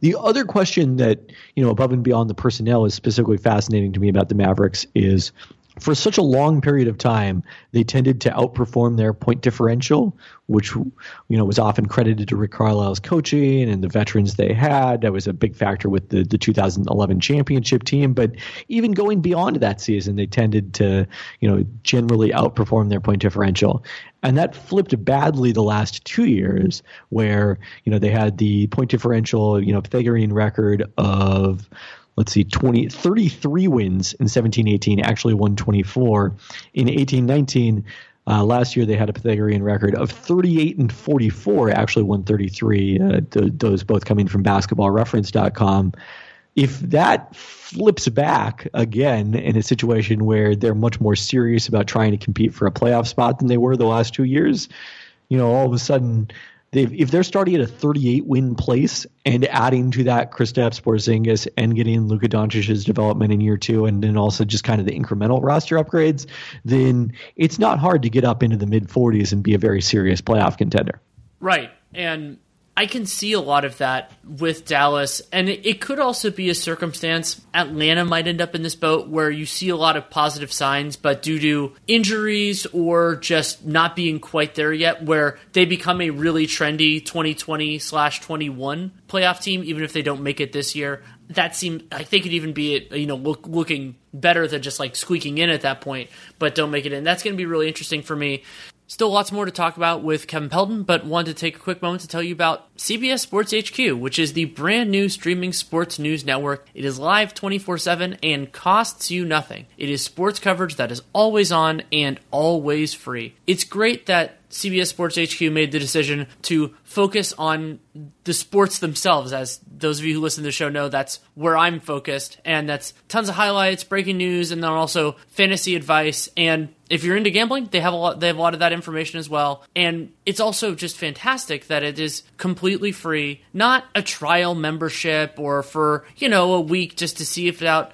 The other question that, you know, above and beyond the personnel is specifically fascinating to me about the Mavericks is for such a long period of time, they tended to outperform their point differential, which you know was often credited to Rick Carlisle's coaching and the veterans they had. That was a big factor with the, the 2011 championship team. But even going beyond that season, they tended to you know generally outperform their point differential. And that flipped badly the last two years, where you know they had the point differential, you know, Pythagorean record of let's see 20 33 wins in 17 18 actually won 24 in 18 19 uh, last year they had a Pythagorean record of 38 and 44 actually won 33 uh, th- those both coming from basketballreference.com if that flips back again in a situation where they're much more serious about trying to compete for a playoff spot than they were the last two years you know all of a sudden if they're starting at a 38 win place and adding to that Kristaps Porzingis and getting Luka Doncic's development in year two, and then also just kind of the incremental roster upgrades, then it's not hard to get up into the mid 40s and be a very serious playoff contender. Right. And I can see a lot of that with Dallas, and it, could also be a circumstance. Atlanta might end up in this boat where you see a lot of positive signs, but due to injuries or just not being quite there yet, where they become a really trendy 2020 slash 21 playoff team, even if they don't make it this year. That seems, I think, it even be you know look, looking better than just like squeaking in at that point, but don't make it in. That's going to be really interesting for me. Still lots more to talk about with Kevin Pelton, but wanted to take a quick moment to tell you about CBS Sports HQ, which is the brand new streaming sports news network. It is live 24 7 and costs you nothing. It is sports coverage that is always on and always free. It's great that CBS Sports HQ made the decision to focus on the sports themselves. As those of you who listen to the show know, that's where I'm focused. And that's tons of highlights, breaking news, and then also fantasy advice. And if you're into gambling, they have a lot they have a lot of that information as well. And it's also just fantastic that it is completely free, not a trial membership or for, you know, a week just to see if it out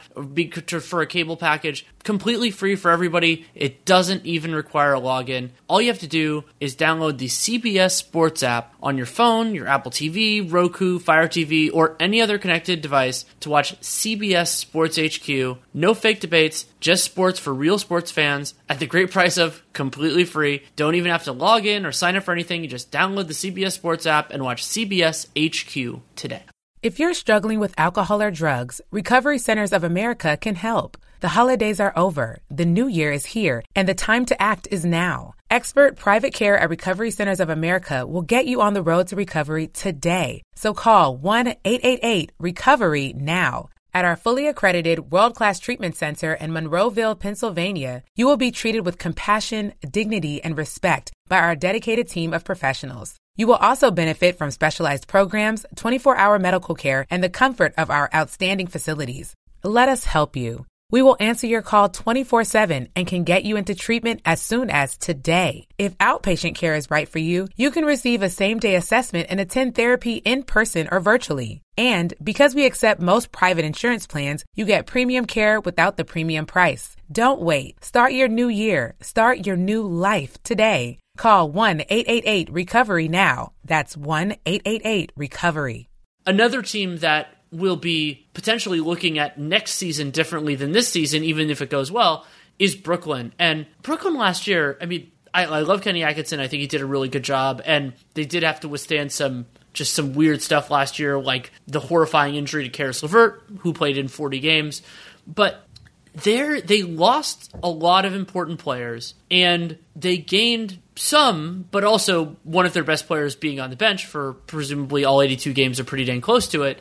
for a cable package completely free for everybody. It doesn't even require a login. All you have to do is download the CBS Sports app on your phone, your Apple TV, Roku, Fire TV, or any other connected device to watch CBS Sports HQ. No fake debates, just sports for real sports fans at the great price of completely free. Don't even have to log in or sign up for anything. You just download the CBS Sports app and watch CBS HQ today. If you're struggling with alcohol or drugs, Recovery Centers of America can help. The holidays are over, the new year is here, and the time to act is now. Expert private care at Recovery Centers of America will get you on the road to recovery today. So call 1 888 Recovery now. At our fully accredited world class treatment center in Monroeville, Pennsylvania, you will be treated with compassion, dignity, and respect by our dedicated team of professionals. You will also benefit from specialized programs, 24 hour medical care, and the comfort of our outstanding facilities. Let us help you. We will answer your call 24 7 and can get you into treatment as soon as today. If outpatient care is right for you, you can receive a same day assessment and attend therapy in person or virtually. And because we accept most private insurance plans, you get premium care without the premium price. Don't wait. Start your new year. Start your new life today. Call 1 888 Recovery now. That's 1 888 Recovery. Another team that will be potentially looking at next season differently than this season, even if it goes well, is Brooklyn. And Brooklyn last year, I mean, I, I love Kenny Atkinson. I think he did a really good job, and they did have to withstand some just some weird stuff last year, like the horrifying injury to Caris LeVert, who played in 40 games. But there, they lost a lot of important players, and they gained some, but also one of their best players being on the bench for presumably all 82 games are pretty dang close to it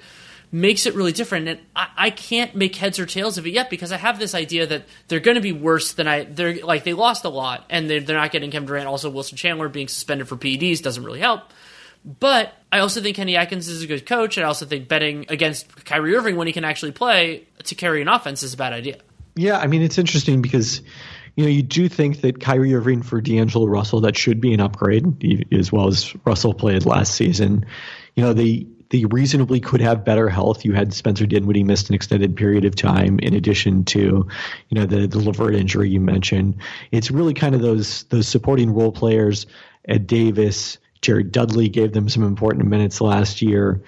makes it really different. And I, I, can't make heads or tails of it yet because I have this idea that they're going to be worse than I. They're like they lost a lot, and they're, they're not getting Kevin Durant. Also, Wilson Chandler being suspended for PEDs doesn't really help. But I also think Kenny Atkins is a good coach. and I also think betting against Kyrie Irving when he can actually play to carry an offense is a bad idea. Yeah, I mean it's interesting because you know, you do think that Kyrie Irving for D'Angelo Russell that should be an upgrade, as well as Russell played last season. You know, they they reasonably could have better health. You had Spencer Dinwiddie missed an extended period of time, in addition to, you know, the the LeVert injury you mentioned. It's really kind of those those supporting role players. Ed Davis, Jared Dudley gave them some important minutes last year.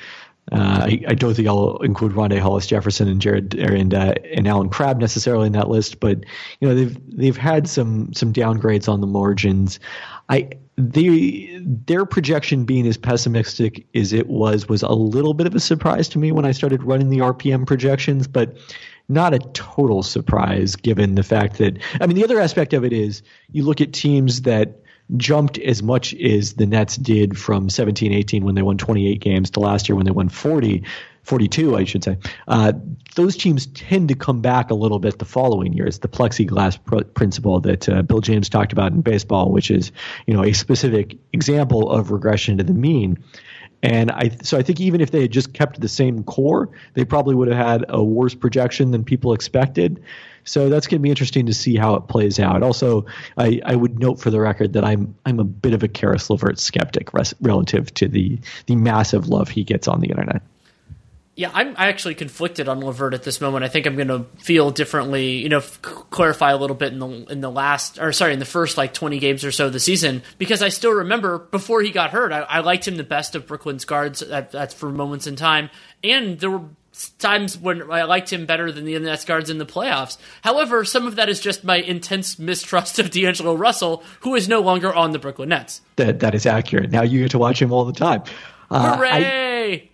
Uh, I, I, don't think I'll include Rondae Hollis Jefferson and Jared and uh, and Allen Crabbe necessarily in that list, but you know they've they've had some some downgrades on the margins. I the their projection being as pessimistic as it was was a little bit of a surprise to me when I started running the RPM projections, but not a total surprise given the fact that I mean the other aspect of it is you look at teams that jumped as much as the Nets did from 17 18 when they won 28 games to last year when they won 40. 42, I should say. Uh, those teams tend to come back a little bit the following year. It's the plexiglass pr- principle that uh, Bill James talked about in baseball, which is you know a specific example of regression to the mean. And I, so I think even if they had just kept the same core, they probably would have had a worse projection than people expected. So that's going to be interesting to see how it plays out. Also, I, I would note for the record that I'm I'm a bit of a Caris LeVert skeptic res- relative to the the massive love he gets on the internet. Yeah, I'm actually conflicted on LeVert at this moment. I think I'm going to feel differently. You know, f- clarify a little bit in the in the last, or sorry, in the first like 20 games or so of the season, because I still remember before he got hurt, I, I liked him the best of Brooklyn's guards. That, that's for moments in time, and there were times when I liked him better than the Nets guards in the playoffs. However, some of that is just my intense mistrust of D'Angelo Russell, who is no longer on the Brooklyn Nets. That that is accurate. Now you get to watch him all the time. Uh, Hooray! I,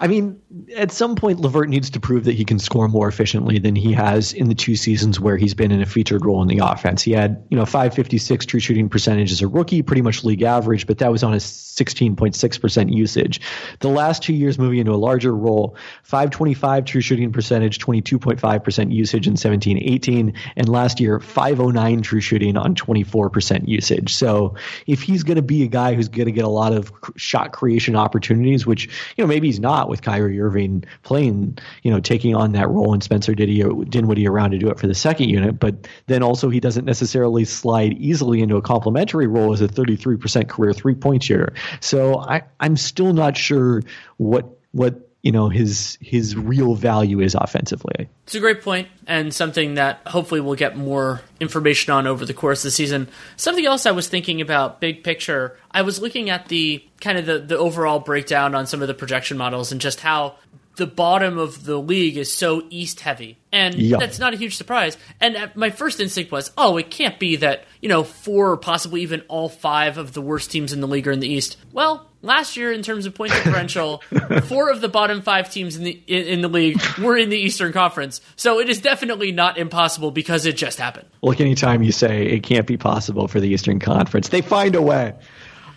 I mean, at some point, LeVert needs to prove that he can score more efficiently than he has in the two seasons where he's been in a featured role in the offense. He had, you know, 556 true shooting percentage as a rookie, pretty much league average, but that was on a 16.6% usage. The last two years moving into a larger role, 525 true shooting percentage, 22.5% usage in 17 18, and last year, 509 true shooting on 24% usage. So if he's going to be a guy who's going to get a lot of shot creation opportunities, which, you know, maybe he's not with Kyrie Irving playing, you know, taking on that role and Spencer Dinwiddie around to do it for the second unit. But then also he doesn't necessarily slide easily into a complementary role as a 33% career three point shooter. So I, I'm still not sure what what you know his his real value is offensively. It's a great point and something that hopefully we'll get more information on over the course of the season. Something else I was thinking about big picture, I was looking at the kind of the, the overall breakdown on some of the projection models and just how the bottom of the league is so east heavy. And yep. that's not a huge surprise. And uh, my first instinct was, oh, it can't be that, you know, four or possibly even all five of the worst teams in the league are in the East. Well, last year in terms of point differential, four of the bottom five teams in the in, in, the league were in the Eastern Conference. So it is definitely not impossible because it just happened. Look, anytime you say it can't be possible for the Eastern Conference, they find a way.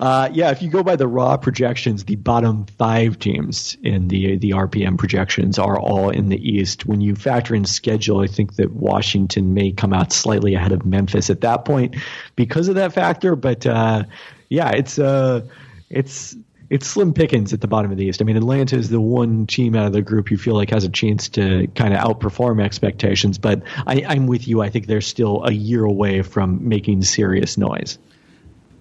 Uh, yeah, if you go by the raw projections, the bottom five teams in the the RPM projections are all in the East. When you factor in schedule, I think that Washington may come out slightly ahead of Memphis at that point because of that factor. But uh, yeah, it's uh, it's it's slim pickings at the bottom of the East. I mean, Atlanta is the one team out of the group you feel like has a chance to kind of outperform expectations. But I, I'm with you. I think they're still a year away from making serious noise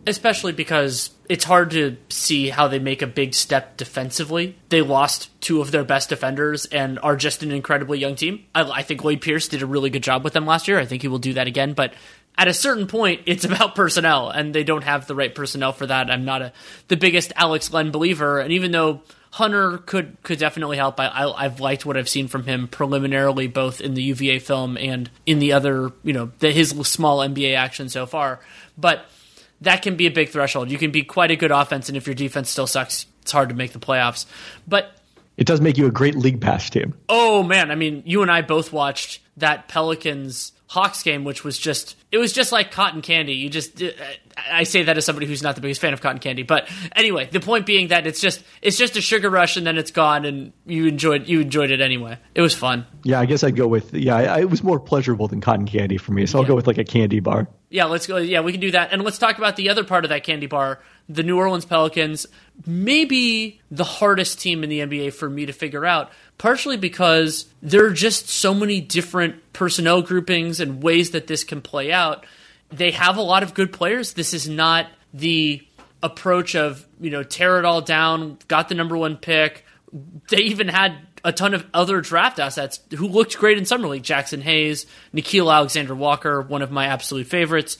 especially because it's hard to see how they make a big step defensively. They lost two of their best defenders and are just an incredibly young team. I, I, think Lloyd Pierce did a really good job with them last year. I think he will do that again. But at a certain point, it's about personnel, and they don't have the right personnel for that. I'm not a the biggest Alex Len believer, and even though Hunter could could definitely help. I, I have liked what I've seen from him preliminarily, both in the UVA film and in the other, you know, the, his small NBA action so far. But that can be a big threshold. You can be quite a good offense, and if your defense still sucks, it's hard to make the playoffs. But it does make you a great league pass team. Oh man, I mean, you and I both watched that Pelicans Hawks game, which was just it was just like cotton candy. You just uh, I say that as somebody who's not the biggest fan of cotton candy, but anyway, the point being that it's just it's just a sugar rush and then it's gone, and you enjoyed you enjoyed it anyway. It was fun. Yeah, I guess I'd go with yeah. I, it was more pleasurable than cotton candy for me, so I'll yeah. go with like a candy bar. Yeah, let's go. Yeah, we can do that, and let's talk about the other part of that candy bar. The New Orleans Pelicans, maybe the hardest team in the NBA for me to figure out partially because there are just so many different personnel groupings and ways that this can play out. They have a lot of good players. This is not the approach of, you know, tear it all down, got the number one pick. They even had a ton of other draft assets who looked great in Summer League. Jaxson Hayes, Nickeil Alexander Walker, one of my absolute favorites.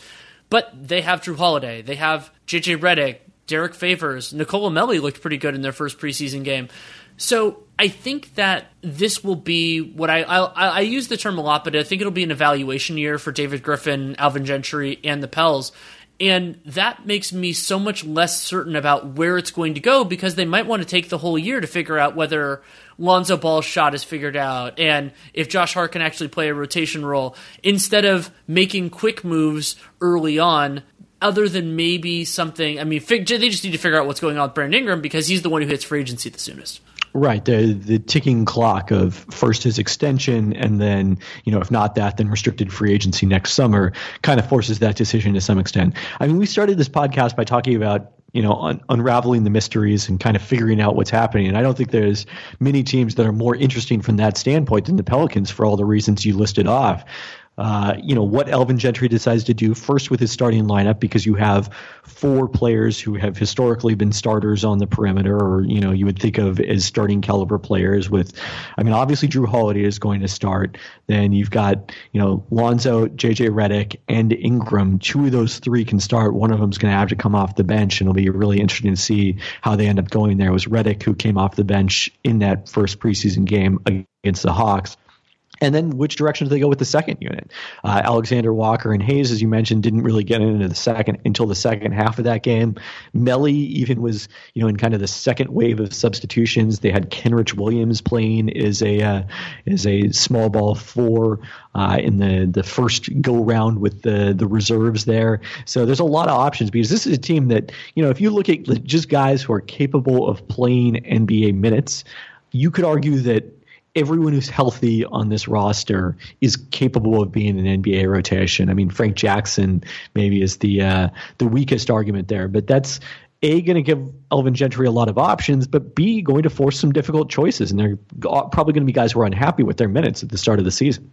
But they have Jrue Holiday. They have JJ Redick, Derrick Favors. Nicolo Melli looked pretty good in their first preseason game. So I think that this will be what I, I, I use the term a lot, but I think it'll be an evaluation year for David Griffin, Alvin Gentry, and the Pels. And that makes me so much less certain about where it's going to go because they might want to take the whole year to figure out whether Lonzo Ball's shot is figured out and if Josh Hart can actually play a rotation role instead of making quick moves early on other than maybe something. I mean, they just need to figure out what's going on with Brandon Ingram because he's the one who hits free agency the soonest. Right, the the ticking clock of first his extension, and then you know if not that, then restricted free agency next summer, kind of forces that decision to some extent. I mean, we started this podcast by talking about you know un- unraveling the mysteries and kind of figuring out what's happening, and I don't think there's many teams that are more interesting from that standpoint than the Pelicans for all the reasons you listed off. Uh, you know, what Alvin Gentry decides to do first with his starting lineup because you have four players who have historically been starters on the perimeter, or you know, you would think of as starting caliber players. With, I mean, obviously Jrue Holiday is going to start. Then you've got you know Lonzo, JJ Redick, and Ingram. Two of those three can start. One of them is going to have to come off the bench, and it'll be really interesting to see how they end up going there. It was Redick who came off the bench in that first preseason game against the Hawks. And then which direction do they go with the second unit? Uh, Alexander Walker and Hayes, as you mentioned, didn't really get into the second until the second half of that game. Melli even was, you know, in kind of the second wave of substitutions. They had Kenrich Williams playing as a uh, as a small ball four uh, in the the first go round with the the reserves there. So there's a lot of options because this is a team that you know if you look at just guys who are capable of playing NBA minutes, you could argue that everyone who's healthy on this roster is capable of being an NBA rotation. I mean, Frank Jackson maybe is the uh, the weakest argument there, but that's a going to give Alvin Gentry a lot of options, but B going to force some difficult choices, and they're probably going to be guys who are unhappy with their minutes at the start of the season.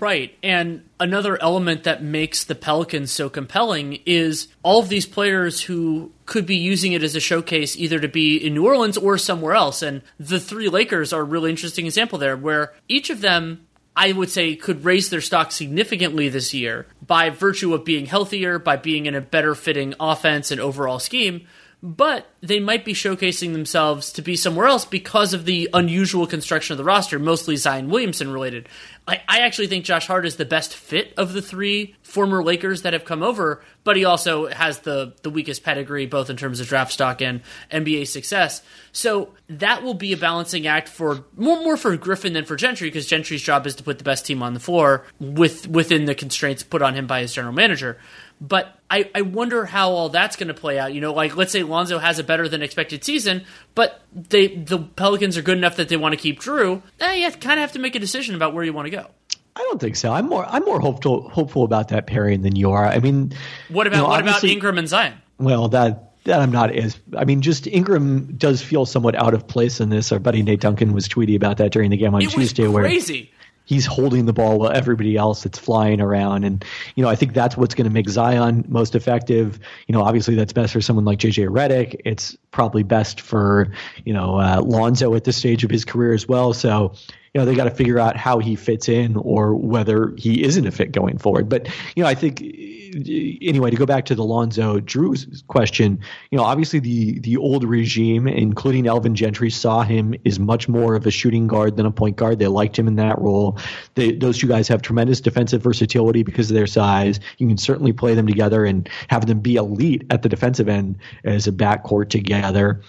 Right. And another element that makes the Pelicans so compelling is all of these players who could be using it as a showcase either to be in New Orleans or somewhere else. And the three Lakers are a really interesting example there, where each of them I would say could raise their stock significantly this year by virtue of being healthier, by being in a better fitting offense and overall scheme but they might be showcasing themselves to be somewhere else because of the unusual construction of the roster, mostly Zion Williamson related. I, I, actually think Josh Hart is the best fit of the three former Lakers that have come over, but he also has the, the weakest pedigree, both in terms of draft stock and NBA success. So that will be a balancing act for more, more for Griffin than for Gentry, because Gentry's job is to put the best team on the floor with within the constraints put on him by his general manager. But I, I wonder how all that's going to play out. You know, like let's say Lonzo has a better than expected season, but they the Pelicans are good enough that they want to keep Jrue. Eh, you kind of have to make a decision about where you want to go. I don't think so. I'm more I'm more hopeful hopeful about that pairing than you are. I mean, what about you know, what about Ingram and Zion? Well, that that I'm not as. I mean, just Ingram does feel somewhat out of place in this. Our buddy Nate Duncan was tweety about that during the game on it Tuesday. Crazy. Where he's holding the ball while everybody else is flying around. And, you know, I think that's what's going to make Zion most effective. You know, obviously that's best for someone like JJ Redick. It's probably best for, you know, uh, Lonzo at this stage of his career as well. So, you know, they got to figure out how he fits in or whether he isn't a fit going forward. But, you know, I think anyway, to go back to the Lonzo Jrue's question, you know, obviously the the old regime, including Alvin Gentry, saw him as much more of a shooting guard than a point guard. They liked him in that role. They, those two guys have tremendous defensive versatility because of their size. You can certainly play them together and have them be elite at the defensive end as a backcourt together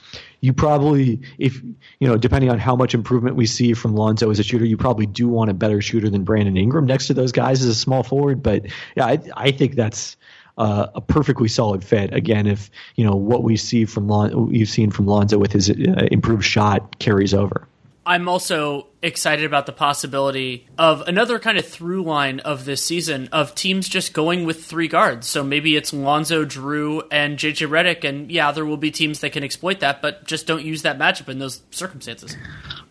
you probably, if you know, depending on how much improvement we see from Lonzo as a shooter, you probably do want a better shooter than Brandon Ingram next to those guys as a small forward. But yeah, I, I think that's uh, a perfectly solid fit. Again, if you know what we see from Lon- you've seen from Lonzo with his uh, improved shot carries over. I'm also excited about the possibility of another kind of through line of this season of teams just going with three guards. So maybe it's Lonzo, Jrue, and JJ Redick, and yeah, there will be teams that can exploit that, but just don't use that matchup in those circumstances.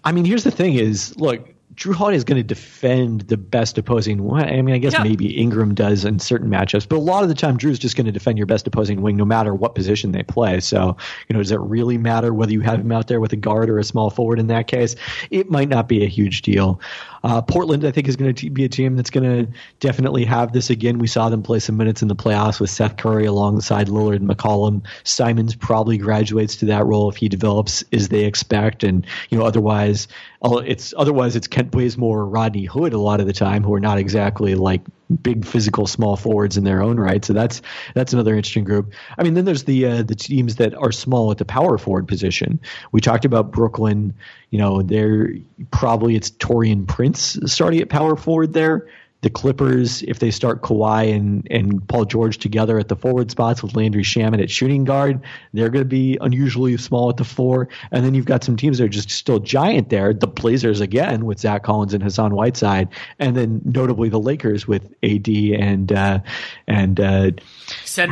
I mean, here's the thing: is look, Jrue Holiday is going to defend the best opposing. I mean, I guess yeah. maybe Ingram does in certain matchups, but a lot of the time, Jrue's just going to defend your best opposing wing, no matter what position they play. So, you know, does it really matter whether you have him out there with a guard or a small forward? In that case, it might not be a huge deal. Uh, Portland, I think, is going to be a team that's going to definitely have this again. We saw them play some minutes in the playoffs with Seth Curry alongside Lillard and McCollum. Simons probably graduates to that role if he develops as they expect, and you know, otherwise, it's otherwise it's Kent Bazemore or Rodney Hood a lot of the time who are not exactly like big physical small forwards in their own right. So that's that's another interesting group. I mean, then there's the uh, the teams that are small at the power forward position. We talked about Brooklyn. You know, they're probably it's Taurean Prince starting at power forward there the Clippers, if they start Kawhi and, and Paul George together at the forward spots with Landry Shamet at shooting guard, they're going to be unusually small at the four. And then you've got some teams that are just still giant there. The Blazers again with Zach Collins and Hassan Whiteside, and then notably the Lakers with AD and uh, and uh,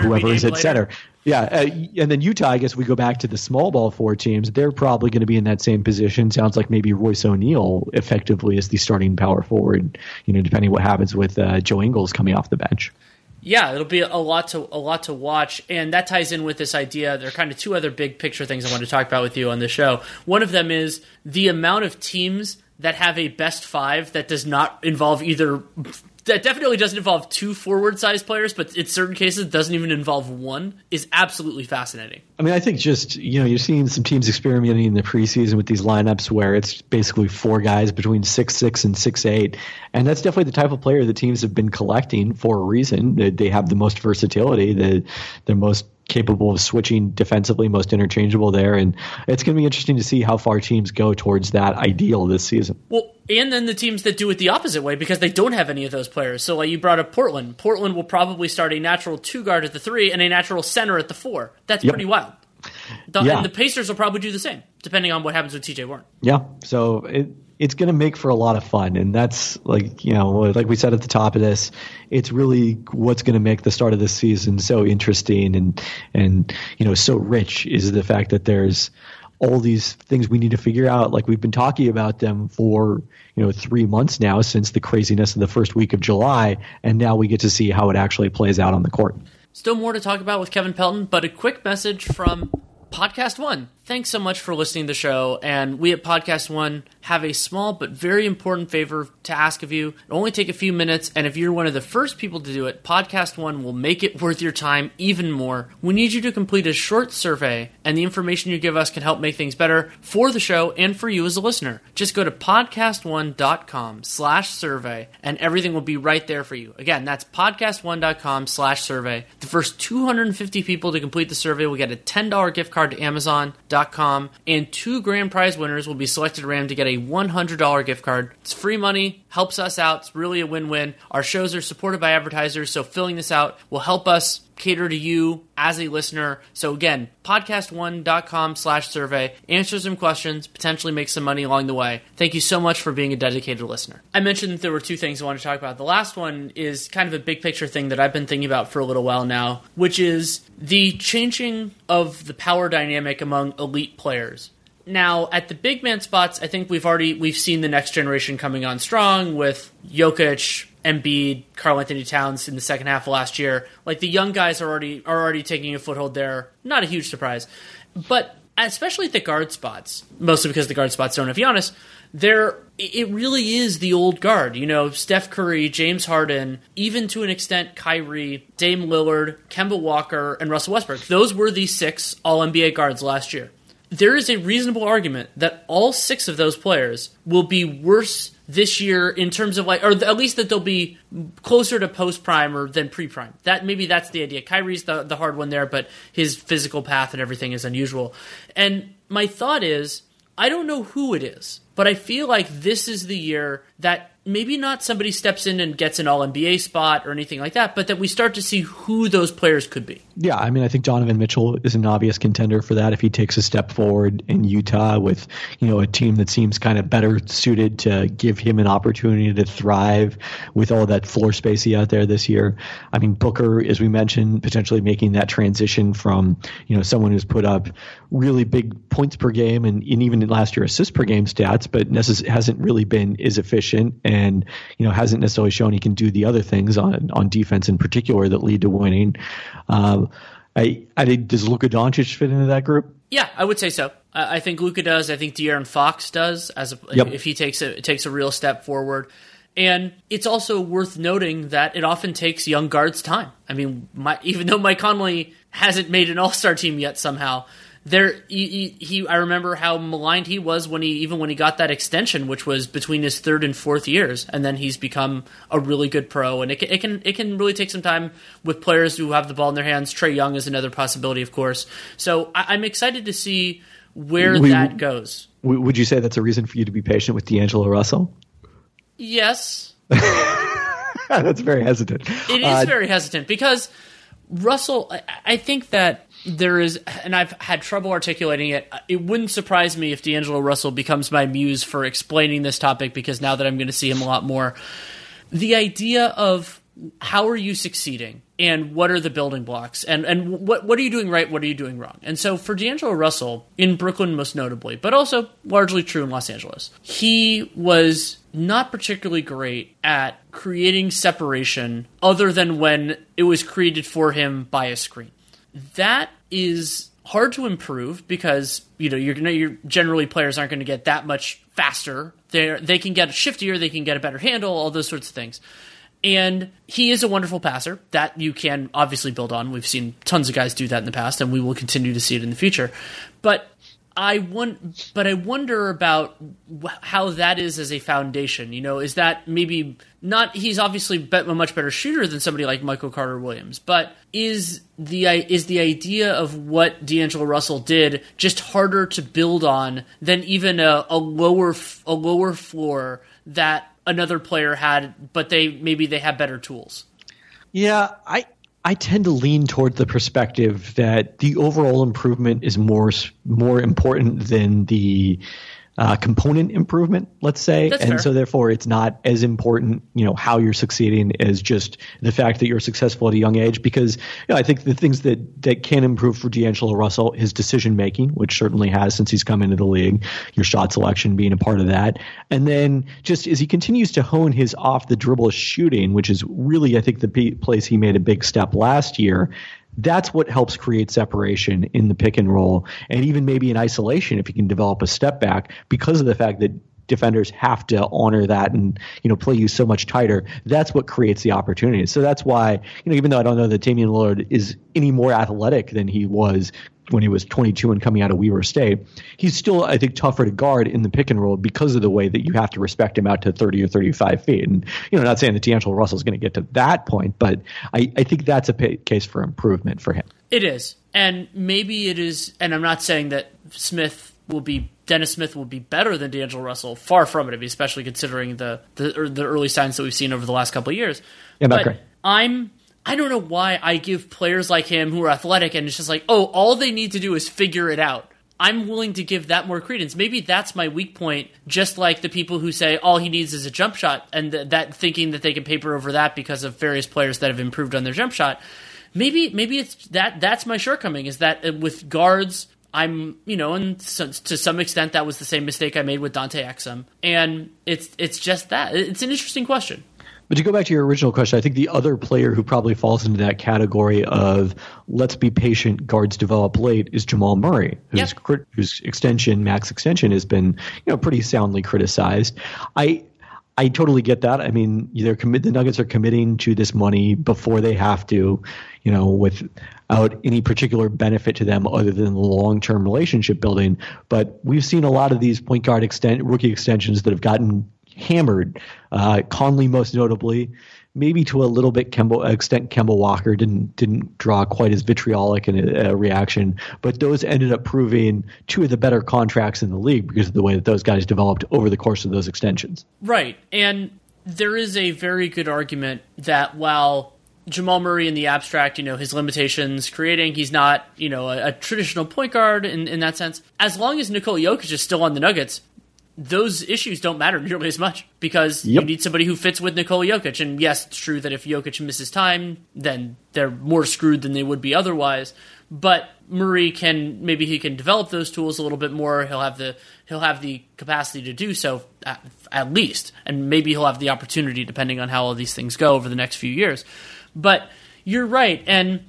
whoever is at center. Yeah, uh, and then Utah. I guess we go back to the small ball four teams. They're probably going to be in that same position. Sounds like maybe Royce O'Neale effectively is the starting power forward. You know, depending what happens with uh, Joe Ingles coming off the bench. Yeah, it'll be a lot to a lot to watch, and that ties in with this idea. There are kind of two other big picture things I want to talk about with you on the show. One of them is the amount of teams that have a best five that does not involve either that definitely doesn't involve two forward sized players, but in certain cases it doesn't even involve one is absolutely fascinating. I mean, I think just you know you're seeing some teams experimenting in the preseason with these lineups where it's basically four guys between six six and six eight, and that's definitely the type of player the teams have been collecting for a reason. They have the most versatility, the the most capable of switching defensively, most interchangeable there. And it's going to be interesting to see how far teams go towards that ideal this season. Well, and then the teams that do it the opposite way because they don't have any of those players. So, like you brought up Portland. Portland will probably start a natural two guard at the three and a natural center at the four. That's yep. pretty wild. The, yeah. And the Pacers will probably do the same, depending on what happens with TJ Warren. Yeah. So it, it's going to make for a lot of fun. And that's like, you know, like we said at the top of this, it's really what's going to make the start of this season so interesting and, and, you know, so rich is the fact that there's all these things we need to figure out. Like we've been talking about them for, you know, three months now since the craziness of the first week of July. And now we get to see how it actually plays out on the court. Still more to talk about with Kevin Pelton, but a quick message from Podcast One. Thanks so much for listening to the show. And we at Podcast One have a small but very important favor to ask of you. It'll only take a few minutes, and if you're one of the first people to do it, Podcast One will make it worth your time even more. We need you to complete a short survey, and the information you give us can help make things better for the show and for you as a listener. Just go to podcastone.com slash survey, and everything will be right there for you. Again, that's podcastone.com slash survey. The first 250 people to complete the survey will get a $10 gift card to Amazon.com, and two grand prize winners will be selected around to get a $100 gift card. It's free money, helps us out. It's really a win win. Our shows are supported by advertisers, so filling this out will help us cater to you as a listener. So again, podcast1.com slash survey, answer some questions, potentially make some money along the way. Thank you so much for being a dedicated listener. I mentioned that there were two things I want to talk about. The last one is kind of a big picture thing that I've been thinking about for a little while now, which is the changing of the power dynamic among elite players. Now, at the big man spots, I think we've already we've seen the next generation coming on strong with Jokic, Embiid, Karl-Anthony Towns in the second half of last year. Like the young guys are already are already taking a foothold there. Not a huge surprise, but especially at the guard spots, mostly because the guard spots don't have Giannis. There, it really is the old guard. You know, Steph Curry, James Harden, even to an extent Kyrie, Dame Lillard, Kemba Walker, and Russell Westbrook. Those were the six All NBA guards last year there is a reasonable argument that all six of those players will be worse this year in terms of like, or at least that they'll be closer to post prime or than pre prime. That maybe that's the idea. Kyrie's the the hard one there, but his physical path and everything is unusual. And my thought is, I don't know who it is, but I feel like this is the year that maybe not somebody steps in and gets an all NBA spot or anything like that, but that we start to see who those players could be. Yeah, I mean, I think Donovan Mitchell is an obvious contender for that if he takes a step forward in Utah with, you know, a team that seems kind of better suited to give him an opportunity to thrive with all that floor space he out there this year. I mean, Booker, as we mentioned, potentially making that transition from, you know, someone who's put up really big points per game and, and even last year assists per game stats, but necess- hasn't really been as efficient and you know hasn't necessarily shown he can do the other things on on defense in particular that lead to winning. Um, I, I think does Luka Doncic fit into that group? Yeah, I would say so. I think Luka does. I think De'Aaron Fox does as a, yep. if he takes a takes a real step forward. And it's also worth noting that it often takes young guards time. I mean, my, even though Mike Conley hasn't made an All Star team yet, somehow there he, he, I remember how maligned he was when he even when he got that extension, which was between his third and fourth years, and then he's become a really good pro. And it can it can it can really take some time with players who have the ball in their hands. Trae Young is another possibility, of course. So I, am excited to see where we, that goes. Would you say that's a reason for you to be patient with D'Angelo Russell? Yes. that's very hesitant. It is uh, very hesitant because Russell. I, I think that there is, and I've had trouble articulating it. It wouldn't surprise me if D'Angelo Russell becomes my muse for explaining this topic because now that I'm going to see him a lot more, the idea of how are you succeeding and what are the building blocks and and what what are you doing right what are you doing wrong and so for D'Angelo Russell in Brooklyn most notably but also largely true in Los Angeles he was not particularly great at creating separation other than when it was created for him by a screen that is hard to improve because you know you're you're generally players aren't going to get that much faster they they can get shiftier they can get a better handle all those sorts of things and he is a wonderful passer that you can obviously build on. We've seen tons of guys do that in the past, and we will continue to see it in the future. But I want, but I wonder about how that is as a foundation. You know, is that maybe not? He's obviously a much better shooter than somebody like Michael Carter Williams, but is the is the idea of what D'Angelo Russell did just harder to build on than even a, a lower a lower floor that another player had, but they maybe they have better tools. Yeah, I I tend to lean toward the perspective that the overall improvement is more more important than the uh, component improvement, let's say, That's and fair. so therefore it's not as important, you know, how you're succeeding as just the fact that you're successful at a young age. Because you know, I think the things that that can improve for D'Angelo Russell, his decision making, which certainly has since he's come into the league, your shot selection being a part of that, and then just as he continues to hone his off the dribble shooting, which is really I think the p- place he made a big step last year that's what helps create separation in the pick and roll and even maybe in isolation if you can develop a step back because of the fact that defenders have to honor that and you know play you so much tighter. That's what creates the opportunity. So that's why you know even though I don't know that Damian Lillard is any more athletic than he was when he was 22 and coming out of Weber State, he's still, I think, tougher to guard in the pick and roll because of the way that you have to respect him out to 30 or 35 feet. And, you know, not saying that D'Angelo Russell's going to get to that point, but I, I think that's a pa- case for improvement for him. It is, and maybe it is. And I'm not saying that Smith will be Dennis Smith will be better than D'Angelo Russell. Far from it, especially considering the the, the early signs that we've seen over the last couple of years. Yeah, but great. I'm I don't know why I give players like him who are athletic and it's just like, oh, all they need to do is figure it out. I'm willing to give that more credence. Maybe that's my weak point, just like the people who say all he needs is a jump shot and th- that thinking that they can paper over that because of various players that have improved on their jump shot. Maybe maybe it's that that's my shortcoming is that uh, with guards I'm, you know, and so, to some extent that was the same mistake I made with Dante Exum, and it's it's just that it's an interesting question. But to go back to your original question, I think the other player who probably falls into that category of let's be patient, guards develop late is Jamal Murray, whose Yep. whose extension, max extension, has been you know pretty soundly criticized. I I totally get that. I mean, they're commit the Nuggets are committing to this money before they have to, you know, without any particular benefit to them other than the long term relationship building. But we've seen a lot of these point guard extent rookie extensions that have gotten hammered. Uh, Conley, most notably, maybe to a little bit Kemba, extent, Kemba Walker didn't didn't draw quite as vitriolic a, a reaction, but those ended up proving two of the better contracts in the league because of the way that those guys developed over the course of those extensions. Right. And there is a very good argument that while Jamal Murray in the abstract, you know, his limitations creating, he's not, you know, a, a traditional point guard in, in that sense. As long as Nikola Jokic is still on the Nuggets, those issues don't matter nearly as much because you need somebody who fits with Nikola Jokic. And yes, it's true that if Jokic misses time, then they're more screwed than they would be otherwise. But Murray can maybe he can develop those tools a little bit more. He'll have the he'll have the capacity to do so at, at least, and maybe he'll have the opportunity depending on how all these things go over the next few years. But you're right, and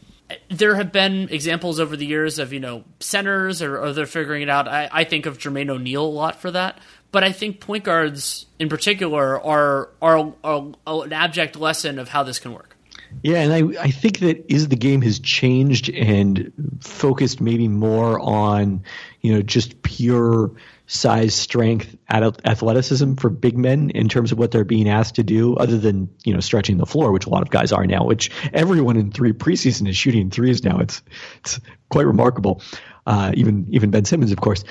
there have been examples over the years of you know centers or, or they're figuring it out. I, I think of Jermaine O'Neal a lot for that, but I think point guards in particular are are, are an abject lesson of how this can work. Yeah, and I, I think that is the game has changed and focused maybe more on, you know, just pure size, strength, at- athleticism for big men in terms of what they're being asked to do, other than, you know, stretching the floor, which a lot of guys are now, which everyone in three preseason is shooting threes now. It's it's quite remarkable. Uh, even even Ben Simmons, of course.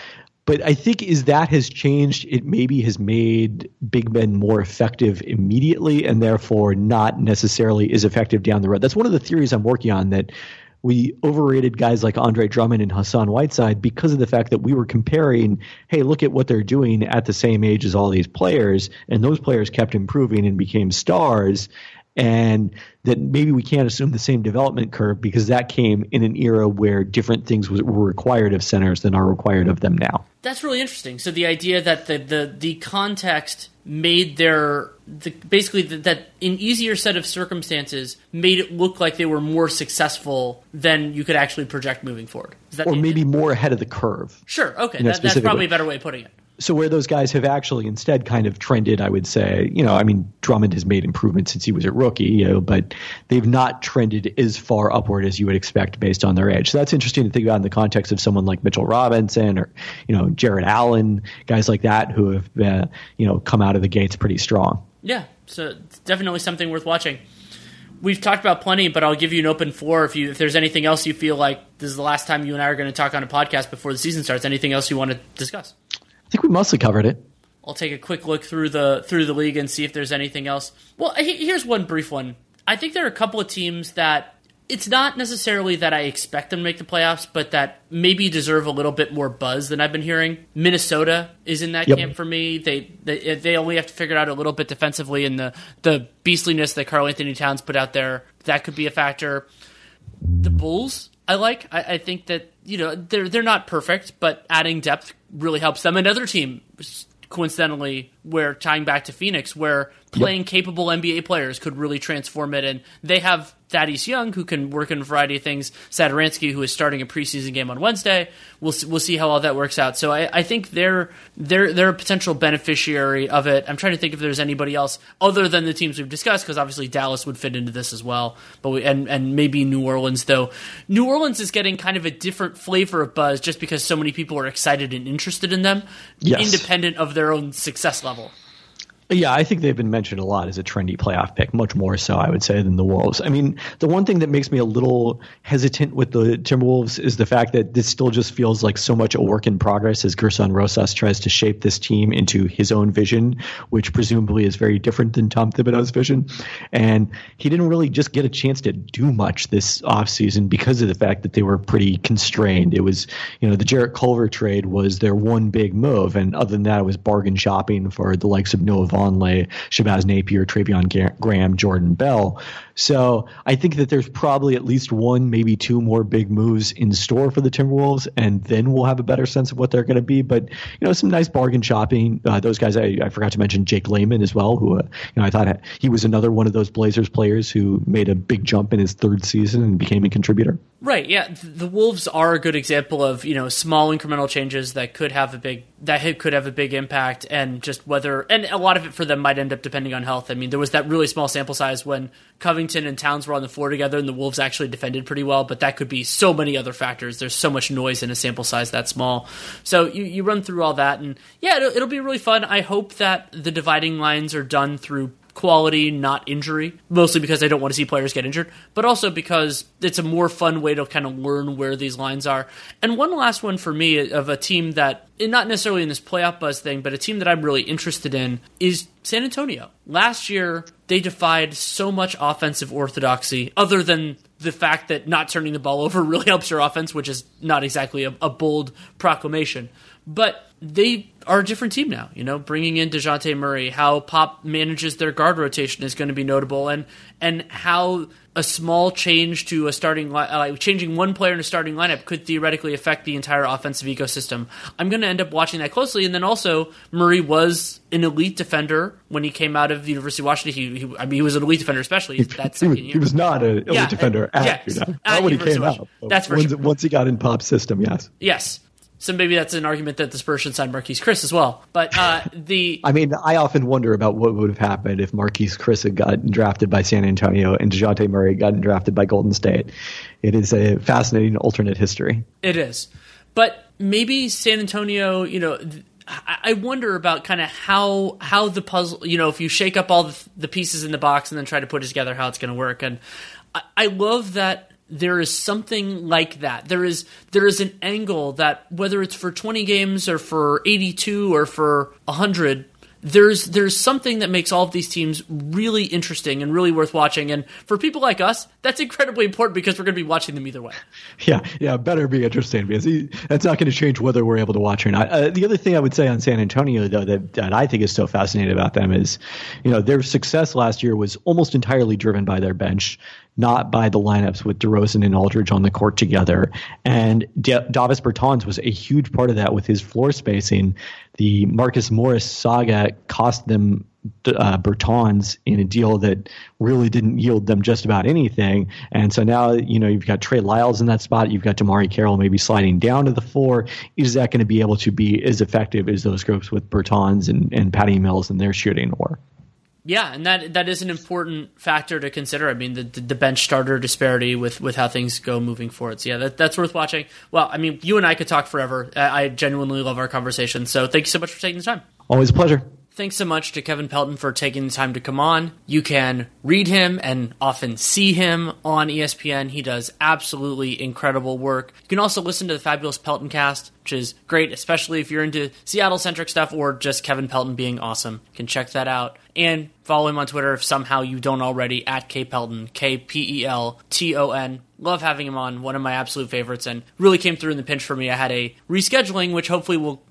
But I think is that has changed, it maybe has made big men more effective immediately and therefore not necessarily as effective down the road. That's one of the theories I'm working on that we overrated guys like Andre Drummond and Hassan Whiteside because of the fact that we were comparing, hey, look at what they're doing at the same age as all these players, and those players kept improving and became stars. and that maybe we can't assume the same development curve because that came in an era where different things were required of centers than are required of them now. That's really interesting. So the idea that the the, the context made their the, basically the, that an easier set of circumstances made it look like they were more successful than you could actually project moving forward. or maybe more ahead of the curve. Sure. Okay. That, that's probably a better way of putting it so where those guys have actually instead kind of trended, I would say, you know, I mean, Drummond has made improvements since he was a rookie, you know, but they've not trended as far upward as you would expect based on their age. So that's interesting to think about in the context of someone like Mitchell Robinson or, you know, Jarrett Allen, guys like that who have, uh, you know, come out of the gates pretty strong. Yeah, so definitely something worth watching. We've talked about plenty, but I'll give you an open floor if you if there's anything else you feel like this is the last time you and I are going to talk on a podcast before the season starts. Anything else you want to discuss? I think we mostly covered it. I'll take a quick look through the through the league and see if there's anything else. Well, here's one brief one. I think there are a couple of teams that it's not necessarily that I expect them to make the playoffs, but that maybe deserve a little bit more buzz than I've been hearing. Minnesota is in that yep. camp for me. They, they they only have to figure it out a little bit defensively, and the the beastliness that Karl-Anthony Towns put out there that could be a factor. The Bulls, I like. I, I think that you know they're they're not perfect, but adding depth really helps them. Another team, coincidentally, where tying back to Phoenix, where playing yep. capable NBA players could really transform it, and they have Thaddeus Young, who can work in a variety of things. Satoransky, who is starting a preseason game on Wednesday. We'll we'll see how all that works out. So I, I think they're they're they're a potential beneficiary of it. I'm trying to think if there's anybody else other than the teams we've discussed, because obviously Dallas would fit into this as well. But we, and and maybe New Orleans though. New Orleans is getting kind of a different flavor of buzz just because so many people are excited and interested in them, yes. independent of their own success level. Yeah, I think they've been mentioned a lot as a trendy playoff pick, much more so, I would say, than the Wolves. I mean, the one thing that makes me a little hesitant with the Timberwolves is the fact that this still just feels like so much a work in progress as Gersson Rosas tries to shape this team into his own vision, which presumably is very different than Tom Thibodeau's vision. And he didn't really just get a chance to do much this offseason because of the fact that they were pretty constrained. It was, you know, the Jarrett Culver trade was their one big move. And other than that, it was bargain shopping for the likes of Noah Vonleh, Shabazz Napier, Treveon Graham, Jordan Bell. So I think that there's probably at least one, maybe two more big moves in store for the Timberwolves, and then we'll have a better sense of what they're going to be. But you know, some nice bargain shopping. Uh, those guys, I, I, forgot to mention Jake Layman as well, who uh, you know I thought he was another one of those Blazers players who made a big jump in his third season and became a contributor. Right. Yeah. The Wolves are a good example of you know small incremental changes that could have a big that could have a big impact, and just whether and a lot of it for them might end up depending on health. I mean, there was that really small sample size when Covington and Towns were on the floor together, and the Wolves actually defended pretty well. But that could be so many other factors. There's so much noise in a sample size that small. So you, you run through all that, and yeah, it'll, it'll be really fun. I hope that the dividing lines are done through quality, not injury. Mostly because I don't want to see players get injured, but also because it's a more fun way to kind of learn where these lines are. And one last one for me of a team that, not necessarily in this playoff buzz thing, but a team that I'm really interested in is San Antonio. Last year, they defied so much offensive orthodoxy, other than the fact that not turning the ball over really helps your offense, which is not exactly a, a bold proclamation. But they are a different team now. You know, bringing in Dejounte Murray, how Pop manages their guard rotation is going to be notable, and and how a small change to a starting uh, like changing one player in a starting lineup could theoretically affect the entire offensive ecosystem. I'm going to end up watching that closely, and then also Murray was an elite defender when he came out of the University of Washington. He, he I mean, he was an elite defender, especially that second year. he was not an elite yeah, defender at, yes, you know, not when he came out. That's for once, sure. once he got in Pop's system, yes. Yes. So maybe that's an argument that the Spurs should sign Marquese Chriss as well. But uh, the I mean, I often wonder about what would have happened if Marquese Chriss had gotten drafted by San Antonio and Dejounte Murray had gotten drafted by Golden State. It is a fascinating alternate history. It is, but maybe San Antonio, you know. I wonder about kind of how how the puzzle, you know, if you shake up all the, the pieces in the box and then try to put it together, how it's going to work. And I, I love that there is something like that. There is there is an angle that whether it's for 20 games or for 82 or for 100 there's there's something that makes all of these teams really interesting and really worth watching. And for people like us, that's incredibly important because we're going to be watching them either way. Yeah, yeah, better be interesting because that's not going to change whether we're able to watch or not. Uh, the other thing I would say on San Antonio, though, that, that I think is so fascinating about them is, you know, their success last year was almost entirely driven by their bench not by the lineups with DeRozan and Aldridge on the court together. And Davis Bertans was a huge part of that with his floor spacing. The Marcus Morris saga cost them uh, Bertans in a deal that really didn't yield them just about anything. And so now, you know, you've got Trey Lyles in that spot. You've got DeMarre Carroll maybe sliding down to the four. Is that going to be able to be as effective as those groups with Bertans and, and Patty Mills and their shooting were? Yeah, and that that is an important factor to consider. I mean, the the bench starter disparity with, with how things go moving forward. So yeah, that, that's worth watching. Well, I mean, you and I could talk forever. I, I genuinely love our conversation. So thank you so much for taking the time. Always a pleasure. Thanks so much to Kevin Pelton for taking the time to come on. You can read him and often see him on ESPN. He does absolutely incredible work. You can also listen to the Fabulous Pelton cast, which is great, especially if you're into Seattle centric stuff or just Kevin Pelton being awesome. You can check that out. And follow him on Twitter if somehow you don't already at K Pelton, K P E L T O N. Love having him on, one of my absolute favorites, and really came through in the pinch for me. I had a rescheduling, which hopefully will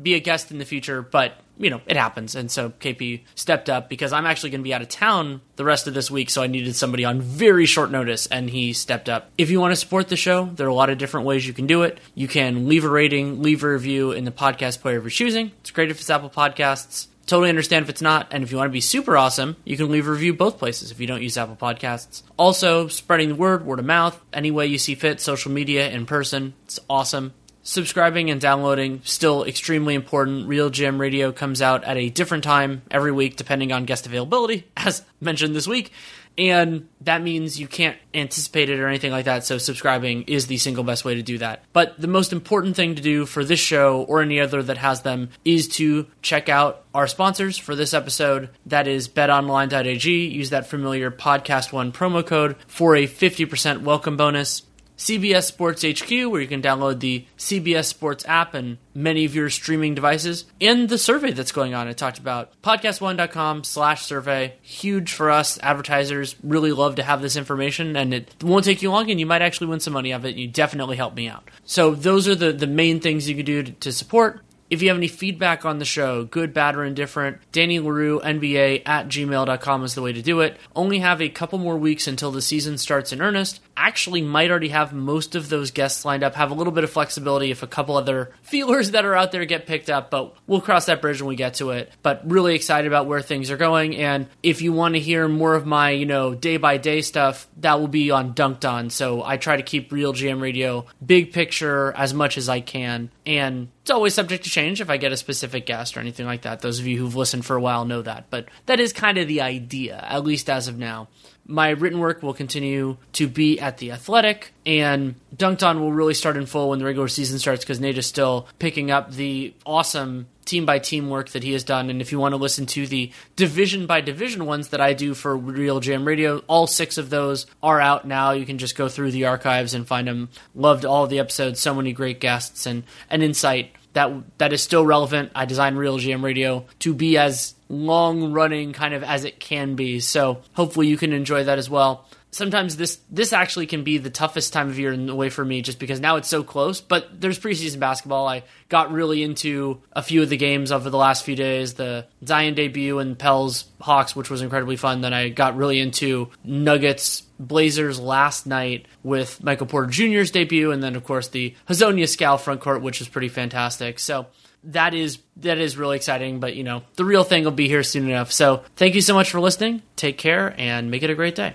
be a guest in the future, but you know, it happens. And so KP stepped up because I'm actually going to be out of town the rest of this week. So I needed somebody on very short notice and he stepped up. If you want to support the show, there are a lot of different ways you can do it. You can leave a rating, leave a review in the podcast player of your choosing. It's great if it's Apple Podcasts. Totally understand if it's not. And if you want to be super awesome, you can leave a review both places if you don't use Apple Podcasts. Also, spreading the word, word of mouth, any way you see fit, social media, in person. It's awesome subscribing and downloading still extremely important. RealGM Radio comes out at a different time every week depending on guest availability, as mentioned this week. And that means you can't anticipate it or anything like that. So subscribing is the single best way to do that. But the most important thing to do for this show or any other that has them is to check out our sponsors for this episode. That is betonline.ag. Use that familiar podcast one promo code for a 50% welcome bonus. CBS Sports HQ, where you can download the CBS Sports app and many of your streaming devices, and the survey that's going on. I talked about podcast1.com slash survey. Huge for us advertisers. Really love to have this information, and it won't take you long, and you might actually win some money of it. You definitely help me out. So those are the, the main things you can do to, to support. If you have any feedback on the show, good, bad, or indifferent, Danny Leroux, NBA at gmail.com is the way to do it. Only have a couple more weeks until the season starts in earnest. Actually, might already have most of those guests lined up. Have a little bit of flexibility if a couple other feelers that are out there get picked up, but we'll cross that bridge when we get to it. But really excited about where things are going. And if you want to hear more of my, you know, day by day stuff, that will be on Dunked On. So I try to keep Real GM Radio big picture as much as I can. And it's always subject to change if I get a specific guest or anything like that. Those of you who've listened for a while know that, but that is kind of the idea, at least as of now. My written work will continue to be at the Athletic, and Dunked On will really start in full when the regular season starts because Nate is still picking up the awesome team by team work that he has done. And if you want to listen to the division by division ones that I do for RealGM Radio, all six of those are out now. You can just go through the archives and find them. Loved all the episodes, so many great guests and an insight that that is still relevant. I designed Real GM Radio to be as long running kind of as it can be. So hopefully you can enjoy that as well sometimes this this actually can be the toughest time of year in the way for me just because now it's so close but there's preseason basketball. I got really into a few of the games over the last few days the zion debut and pels hawks which was incredibly fun. Then i got really into nuggets blazers last night with michael porter jr's debut and then of course the Hezonja Skal front court which was pretty fantastic. So that is that is really exciting but you know the real thing will be here soon enough. So thank you so much for listening. Take care and make it a great day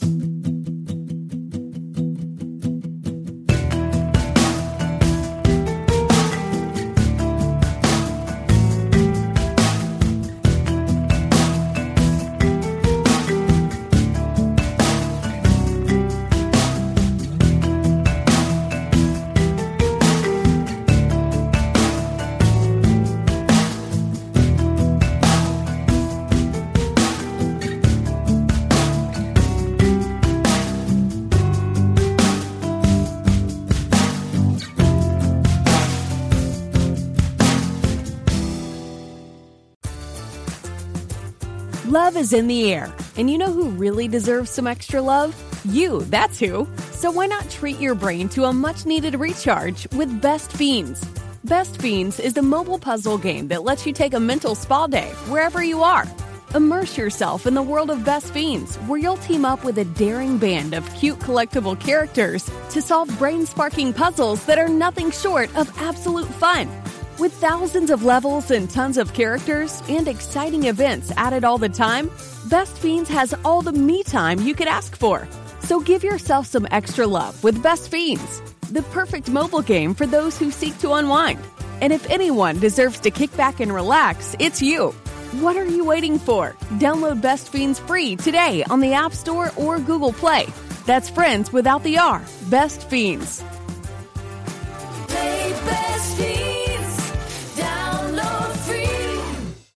Love is in the air, and you know who really deserves some extra love? You, that's who. So why not treat your brain to a much needed recharge with Best Fiends? Best Fiends is the mobile puzzle game that lets you take a mental spa day wherever you are. Immerse yourself in the world of Best Fiends, where you'll team up with a daring band of cute collectible characters to solve brain sparking puzzles that are nothing short of absolute fun. With thousands of levels and tons of characters and exciting events added all the time, Best Fiends has all the me time you could ask for. So give yourself some extra love with Best Fiends, the perfect mobile game for those who seek to unwind. And if anyone deserves to kick back and relax, it's you. What are you waiting for? Download Best Fiends free today on the App Store or Google Play. That's friends without the R. Best Fiends.